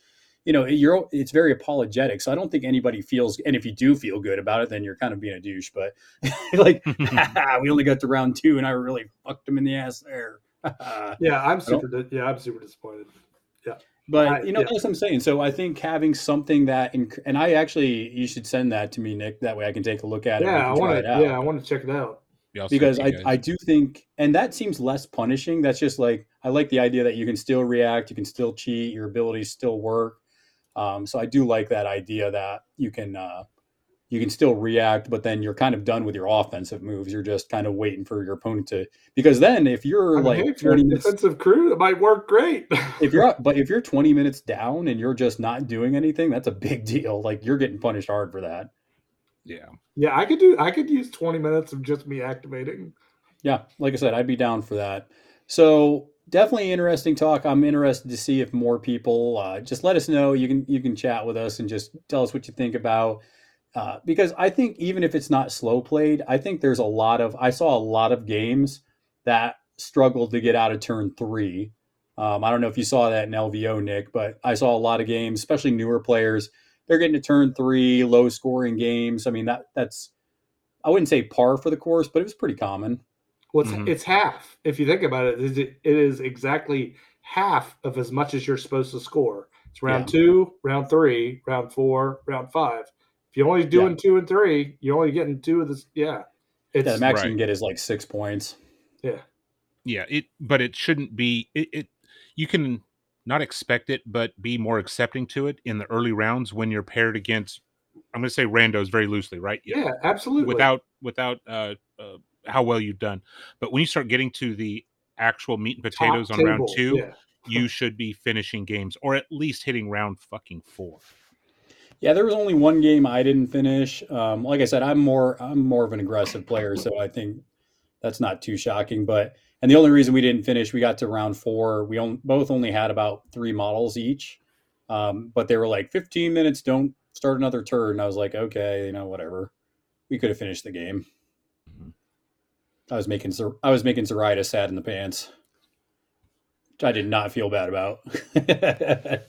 You know, you're it's very apologetic. So I don't think anybody feels and if you do feel good about it, then you're kind of being a douche. But like we only got to round two and I really fucked him in the ass there. Yeah, I'm super. Di- yeah, I'm super disappointed. Yeah. But I- you know, yeah. that's what I'm saying. So I think having something that, inc- and I actually, you should send that to me, Nick. That way I can take a look at it. Yeah, I can try want it to. out. Yeah, I want to check it out. Yeah, I'll send it because I. I do think and that seems less punishing that's just like i like the idea that you can still react you can still cheat your abilities still work um, so i do like that idea that you can uh, you can still react but then you're kind of done with your offensive moves you're just kind of waiting for your opponent to because then if you're I mean, like hey, if you're a 20 minutes defensive crew, that might work great. if you're up, but if you're 20 minutes down and you're just not doing anything that's a big deal like you're getting punished hard for that yeah. yeah, I could do. I could use 20 minutes of just me activating. Yeah, like I said, I'd be down for that. So definitely interesting talk. I'm interested to see if more people uh, just let us know. You can you can chat with us and just tell us what you think about. Uh, because I think even if it's not slow played, I think there's a lot of I saw a lot of games that struggled to get out of turn three. Um, I don't know if you saw that in LVO, Nick, but I saw a lot of games, especially newer players, they're getting to turn three, low scoring games. I mean that that's I wouldn't say par for the course, but it was pretty common. Well, it's, Mhm. it's half. If you think about it, it is- it is exactly half of as much as you're supposed to score. It's round two, round three, round four, round five. If you're only doing two and three, you're only getting two of this. Yeah, it's Yeah, the max you can get is like six points. yeah. yeah it but it shouldn't be it, it you can not expect it but be more accepting to it in the early rounds when you're paired against i'm going to say randos very loosely right Yeah, absolutely. without without uh, uh how well you've done but when you start getting to the actual meat and Top potatoes on round two yeah. you should be finishing games or at least hitting round fucking four Yeah, there was only one game I didn't finish. Um, like I said, I'm more I'm more of an aggressive player, so I think that's not too shocking. But and the only reason we didn't finish, we got to round four. We on, both only had about three models each, um, but they were like 15 minutes. Don't start another turn. I was like, okay, you know, whatever. We could have finished the game. I was making Zor- I was making Zoraida sad in the pants. Which I did not feel bad about.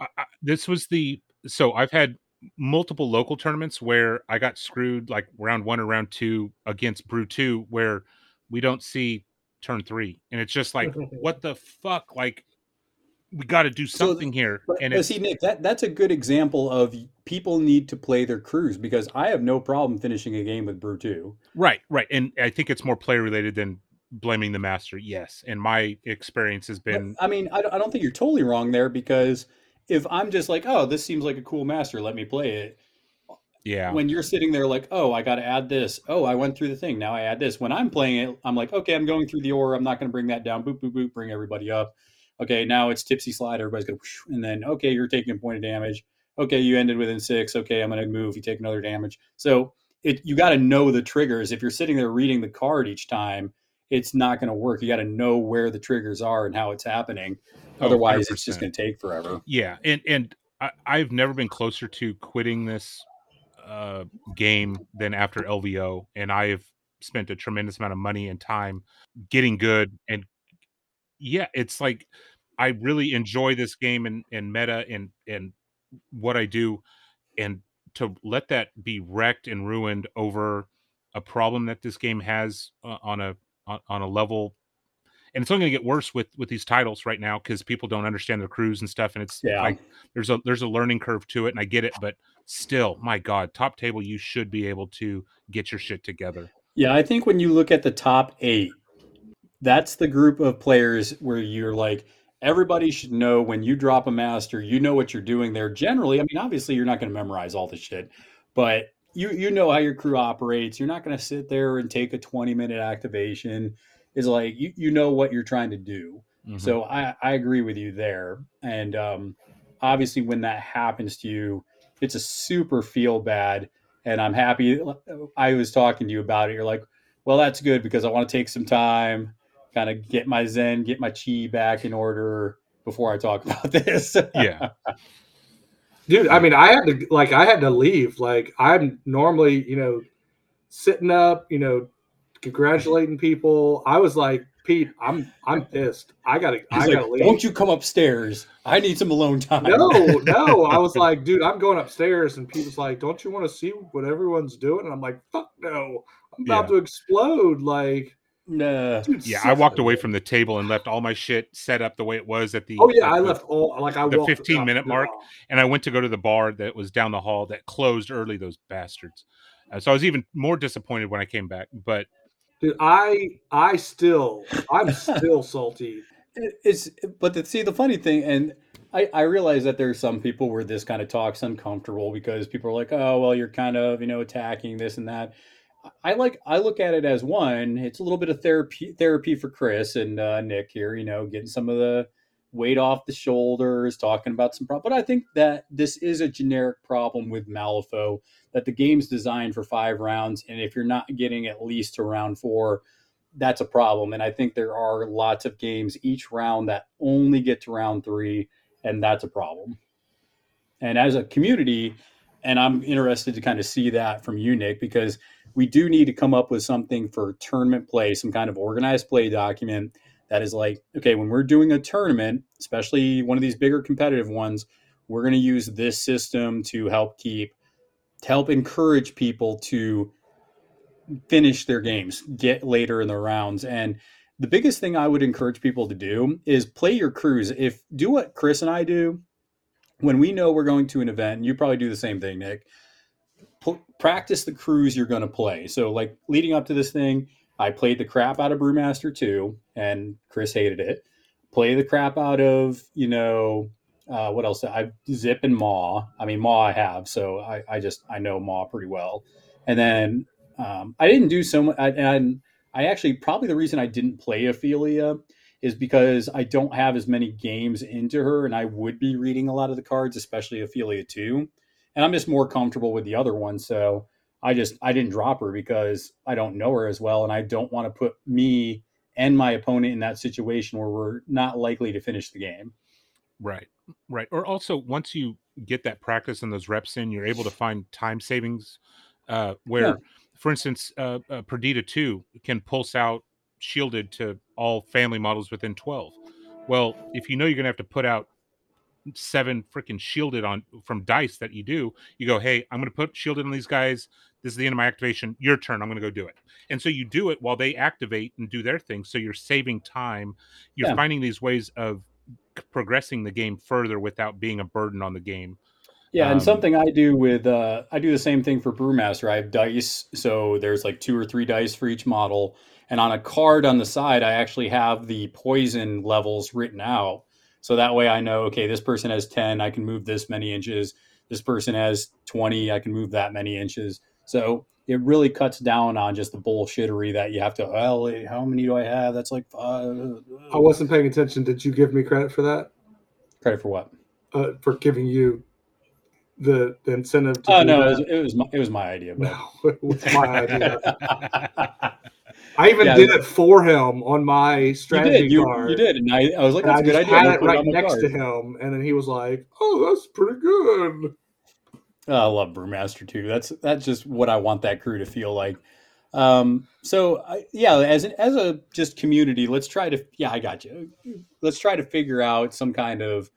I, I, this was the so I've had multiple local tournaments where I got screwed like round one or round two against Brew two where we don't see turn three and it's just like what the fuck like we got to do So, something here But, and but see, Nick, that, that's a good example of people need to play their crews because I have no problem finishing a game with Brew 2. right right and I think it's more player related than blaming the master yes and my experience has But, been I mean, I, don't- I don't think you're totally wrong there because if I'm just like, oh, this seems like a cool master, let me play it. yeah When you're sitting there like, oh, I got to add this. Oh, I went through the thing. Now I add this. When I'm playing it, I'm like, okay, I'm going through the aura. I'm not going to bring that down. Boop, boop, boop, bring everybody up. Okay, now it's tipsy slide. Everybody's going to, and then, okay, you're taking a point of damage. Okay, you ended within six. Okay, I'm going to move. You take another damage. So it, you got to know the triggers. If you're sitting there reading the card each time, it's not going to work. You got to know where the triggers are and how it's happening. Oh, Otherwise, it's just going to take forever. yeah and and I, i've never been closer to quitting this uh game than after lvo and i have spent a tremendous amount of money and time getting good and yeah it's like i really enjoy this game and and meta and and what i do and to let that be wrecked and ruined over a problem that this game has uh, on a on, on a level and it's only going to get worse with with these titles right now because people don't understand their crews and stuff and it's Yeah. like there's a there's a learning curve to it and i get it but still my god top table you should be able to get your shit together Yeah, I think when you look at the top eight, that's the group of players where you're like, everybody should know when you drop a master, you know what you're doing there. Generally, I mean, obviously, you're not going to memorize all the shit, but you you know how your crew operates. You're not going to sit there and take a 20 minute activation. Is like you you know what you're trying to do. Mhm. So I, I agree with you there. And um, obviously, when that happens to you, it's a super feel bad. And I'm happy. I was talking to you about it. You're like, well, that's good because I want to take some time, kind of get my zen, get my chi back in order before I talk about this. yeah. Dude i mean i had to like i had to leave. Like i'm normally you know sitting up you know congratulating people. I was like pete i'm i'm pissed. I gotta He's i like, gotta leave. Don't you come upstairs. I need some alone time. no no. I was like dude i'm going upstairs. And Pete was like don't you want to see what everyone's doing? And i'm like fuck no. I'm about Yeah. to explode. Like Nah. dude, yeah i walked away from the table and left all my shit set up the way it was at the oh yeah at i left all like i the 15 minute mark. door. and i went to go to the bar that was down the hall that closed early those bastards uh, so i was even more disappointed when i came back but dude i i still i'm still salty It- It's but the, see the funny thing, and I, I realize that there's some people where this kind of talk's uncomfortable because people are like, oh well, you're kind of you know attacking this and that. I like I look at it as one. It's a little bit of therapy therapy for Chris and uh, Nick here. You know, getting some of the weight off the shoulders, talking about some problem. But I think that this is a generic problem with Malifaux that the game's designed for five rounds, and if you're not getting at least to round four, that's a problem. And I think there are lots of games each round that only get to round three, and that's a problem. And as a community, and I'm interested to kind of see that from you, Nick, because we do need to come up with something for tournament play, some kind of organized play document that is like, okay, when we're doing a tournament, especially one of these bigger competitive ones, we're going to use this system to help keep to help encourage people to finish their games, get later in the rounds. And the biggest thing I would encourage people to do is play your crews. If do what Chris and I do when we know we're going to an event, and you probably do the same thing, Nick. Practice the crews you're going to play. So, like leading up to this thing, I played the crap out of Brewmaster 2, and Chris hated it. Play the crap out of, you know, uh, what else? I Zipp and Mah. I mean, Mah I have, so I, I just I know Mah pretty well. And then um, I didn't do so much. And I actually probably the reason I didn't play Ophelia is because I don't have as many games into her, and I would be reading a lot of the cards, especially Ophelia 2. And I'm just more comfortable with the other one. So I just I didn't drop her because I don't know her as well, and I don't want to put me and my opponent in that situation where we're not likely to finish the game. Right, right. Or also, once you get that practice and those reps in, you're able to find time savings. Uh, where, Yeah. for instance, uh, uh, Perdita two can pulse out shielded to all family models within twelve. Well, if you know you're going to have to put out seven freaking shielded on from dice that you do, you go, hey, I'm going to put shielded on these guys. This is the end of my activation. Your turn. I'm going to go do it. And so you do it while they activate and do their thing. So you're saving time. You're Yeah. finding these ways of progressing the game further without being a burden on the game. Yeah, and Um, something I do with uh, I do the same thing for Brewmaster. I have dice, so there's like two or three dice for each model, and on a card on the side, I actually have the poison levels written out. So that way, I know okay, this person has ten, I can move this many inches. This person has twenty, I can move that many inches. So it really cuts down on just the bullshittery that you have to. Well, how many do I have? That's like five. I wasn't paying attention. Did you give me credit for that? Credit for what? Uh, for giving you the, the incentive to Oh no, it was, it was my, it was my idea. But... No, it was my idea. I even Yeah. did it for him on my You strategy did. You, card. you did, and I, I was like, "That's a good idea." had it right my next to him, and then he was like, "Oh, that's pretty good." Oh, I love Brewmaster too. That's that's just what I want that crew to feel like. Um, so I, yeah, as an, as a just community, let's try to yeah, I got you. Let's try to figure out some kind of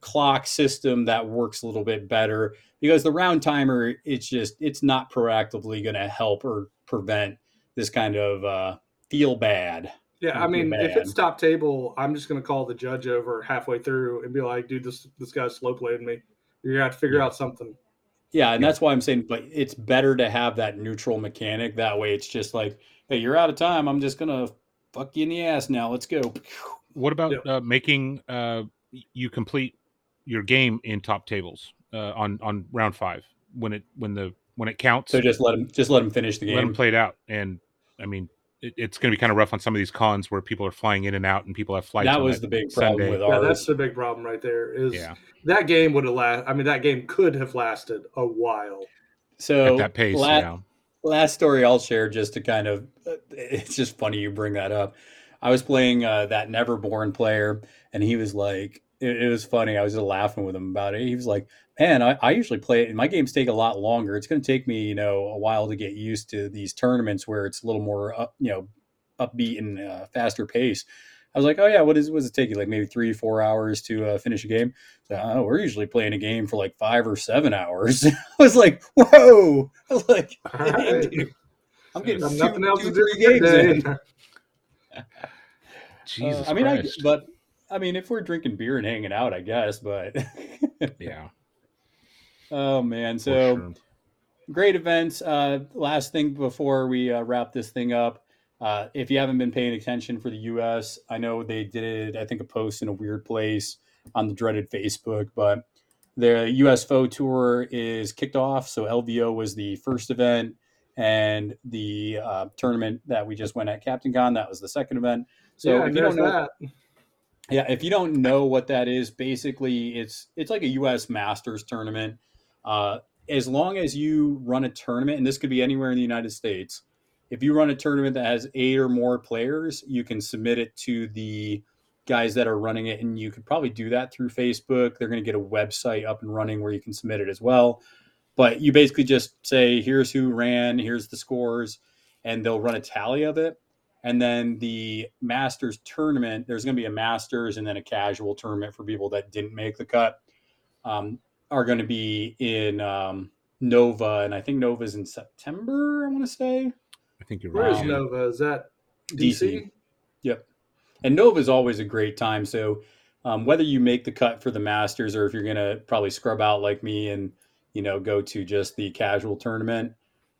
clock system that works a little bit better because the round timer it's just it's not proactively going to help or prevent this kind of uh, feel bad. Yeah, I Feel mean, if it's top table, I'm just gonna call the judge over halfway through and be like, "Dude, this this guy's slow playing me. You're gonna have to figure Yeah. out something." Yeah, and that's why I'm saying, but it's better to have that neutral mechanic. That way, it's just like, hey, you're out of time. I'm just gonna fuck you in the ass now. Let's go. What about Yeah. uh, making uh, you complete your game in top tables uh, on on round five when it when the when it counts? So just let him, just let him finish the game. let them game. play it out. And I mean, it, it's going to be kind of rough on some of these cons where people are flying in and out and people have flights. That on was the big problem Sunday. with Yeah, that's the big problem right there. Is Yeah, that game would have last? I mean, that game could have lasted a while. so at that pace. la- yeah, last story I'll share just to kind of it's just funny you bring that up. I was playing uh, that Neverborn player, and he was like, it, it was funny. I was just laughing with him about it. He was like, "Man, I, I usually play it. And my games take a lot longer. It's going to take me, you know, a while to get used to these tournaments where it's a little more, up, you know, upbeat and uh, faster pace." I was like, "Oh yeah, what is what does it take you? Like maybe three, four hours to uh, finish a game?" So, oh, we're usually playing a game for like five or seven hours. I was like, "Whoa!" I was like, right. Dude, I'm getting two, nothing else two, to do three games Jesus Uh, I mean, I, but I mean, if we're drinking beer and hanging out, I guess. But yeah, oh man, so sure. great events. Uh, last thing before we uh, wrap this thing up, uh, if you haven't been paying attention for the U.S., I know they did. I think a post in a weird place on the dreaded Facebook, but the U.S. Faux Tour is kicked off. So LVO was the first event, and the uh, tournament that we just went at Captain Con that was the second event. So yeah, if you don't know, that. Yeah, if you don't know what that is, basically it's it's like a U.S. Masters tournament. Uh, as long as you run a tournament, and this could be anywhere in the United States, if you run a tournament that has eight or more players, you can submit it to the guys that are running it, and you could probably do that through Facebook. They're going to get a website up and running where you can submit it as well. But you basically just say, "Here's who ran, here's the scores," and they'll run a tally of it and then the masters tournament there's going to be a masters and then a casual tournament for people that didn't make the cut um, are going to be in um, Nova, and I think Nova's in September. I want to say I think you're Where right. is Um, Nova? Is that DC. DC? Yep. And Nova is always a great time. So um, whether you make the cut for the Masters or if you're going to probably scrub out like me and you know go to just the casual tournament,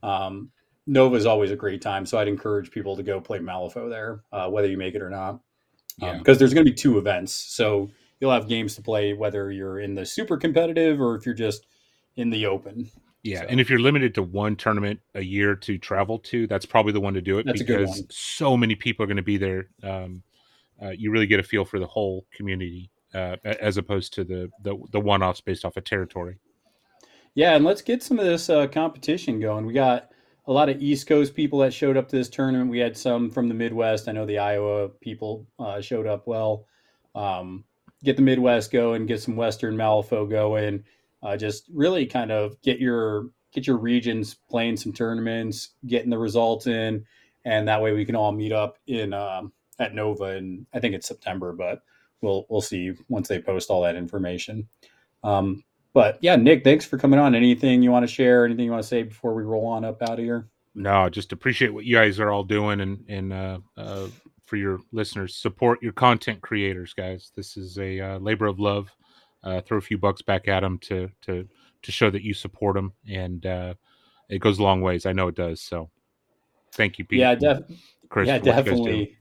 um, Nova is always a great time. So I'd encourage people to go play Malifaux there, uh, whether you make it or not, Yeah. because there's going to be two events. So you'll have games to play whether you're in the super competitive or if you're just in the open. Yeah, So- and if you're limited to one tournament a year to travel to, that's probably the one to do it That's a because so many people are going to be there. Um, uh, you really get a feel for the whole community uh, as opposed to the the, the one offs based off of territory. Yeah, and let's get some of this uh, competition going. We got a lot of East Coast people that showed up to this tournament. We had some from the Midwest. I know the Iowa people uh, showed up well. Um, get the Midwest going, get some Western Malifaux going. Uh, just really kind of get your get your regions playing some tournaments, getting the results in, and that way we can all meet up in um, at Nova. And I think it's September, but we'll we'll see once they post all that information. Um, but yeah, Nick, thanks for coming on. Anything you want to share? Anything you want to say before we roll on up out of here? No, just appreciate what you guys are all doing, and and uh, uh, for your listeners, support your content creators, guys. This is a uh, labor of love. Uh, throw a few bucks back at them to to to show that you support them, and uh, it goes a long ways. I know it does. So, thank you, Pete. yeah, def- Chris. yeah, for what you guys do. definitely,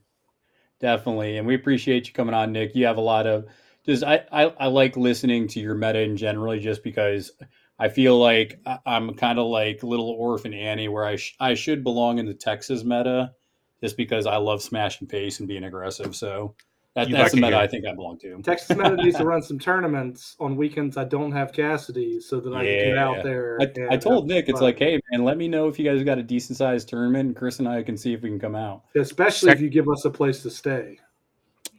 definitely, and we appreciate you coming on, Nick. You have a lot of just I, I I like listening to your meta in generally, just because I feel like I- I'm kind of like little orphan Annie, where I sh- I should belong in the Texas meta, just because I love smashing pace and being aggressive. So that, that's the meta here. I think I belong to. Texas Meta needs to run some tournaments on weekends I don't have Cassidy so that I can get out there. I, and I told have Nick, it's fun. like, hey man, let me know if you guys got a decent sized tournament. and Chris and I can see if we can come out. especially if you give us a place to stay.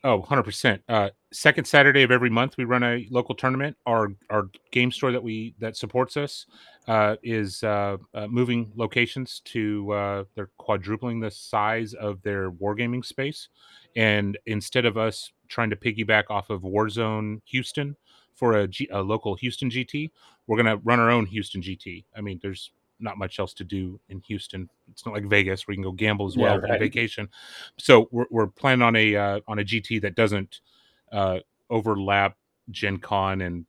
Oh, 100%. Uh, second Saturday of every month, we run a local tournament. Our our game store that we that supports us uh, is uh, uh, moving locations to uh, they're quadrupling the size of their wargaming space, and instead of us trying to piggyback off of Warzone Houston for a, G, a local Houston GT, we're gonna run our own Houston GT. I mean, there's not much else to do in Houston. It's not like Vegas where you can go gamble as Yeah, well on right. vacation. So we're, we're planning on a uh, on a GT that doesn't uh, overlap Gen Con and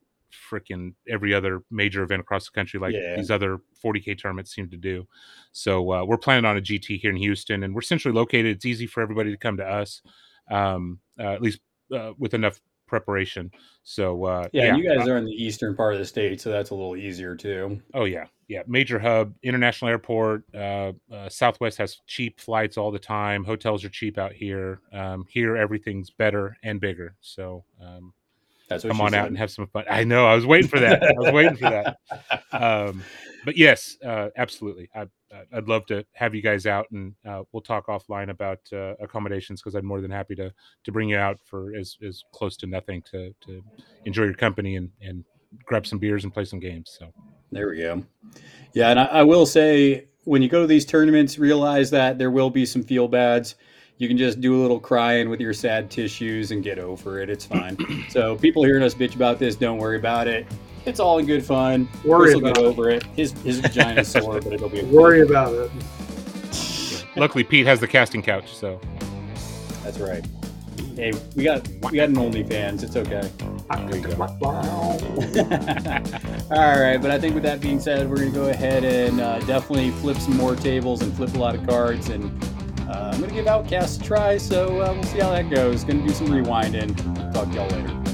freaking every other major event across the country like Yeah. these other 40k tournaments seem to do. So uh, we're planning on a GT here in Houston, and we're centrally located. It's easy for everybody to come to us, um, uh, at least uh, with enough preparation. So uh, Yeah, and you guys are in the eastern part of the state, so that's a little easier too. Oh yeah, yeah. Major hub, international airport. Uh, uh, Southwest has cheap flights all the time. Hotels are cheap out here. Um, here, everything's better and bigger. So um, That's what come on out and have some fun. I know. I was waiting for that. I was waiting for that. Um, but yes, uh, absolutely. I, I'd love to have you guys out, and uh, we'll talk offline about uh, accommodations because I'm more than happy to to bring you out for as, as close to nothing to to enjoy your company and and grab some beers and play some games. So. There we go. Yeah, and I, I will say when you go to these tournaments, realize that there will be some feel bads. You can just do a little crying with your sad tissues and get over it. It's fine. so people hearing us bitch about this, don't worry about it. It's all in good fun. Worry Chris will get about it. over it. His his vagina's sore, but it'll be okay. Worry about it. Luckily, Pete has the casting couch, so That's right. Hey, we got we got an OnlyFans. It's okay. there you go. All right, but I think with that being said, we're gonna go ahead and uh, definitely flip some more tables and flip a lot of cards, and uh, I'm gonna give Outcast a try. So uh, we'll see how that goes. Gonna do some rewinding. Talk to y'all later.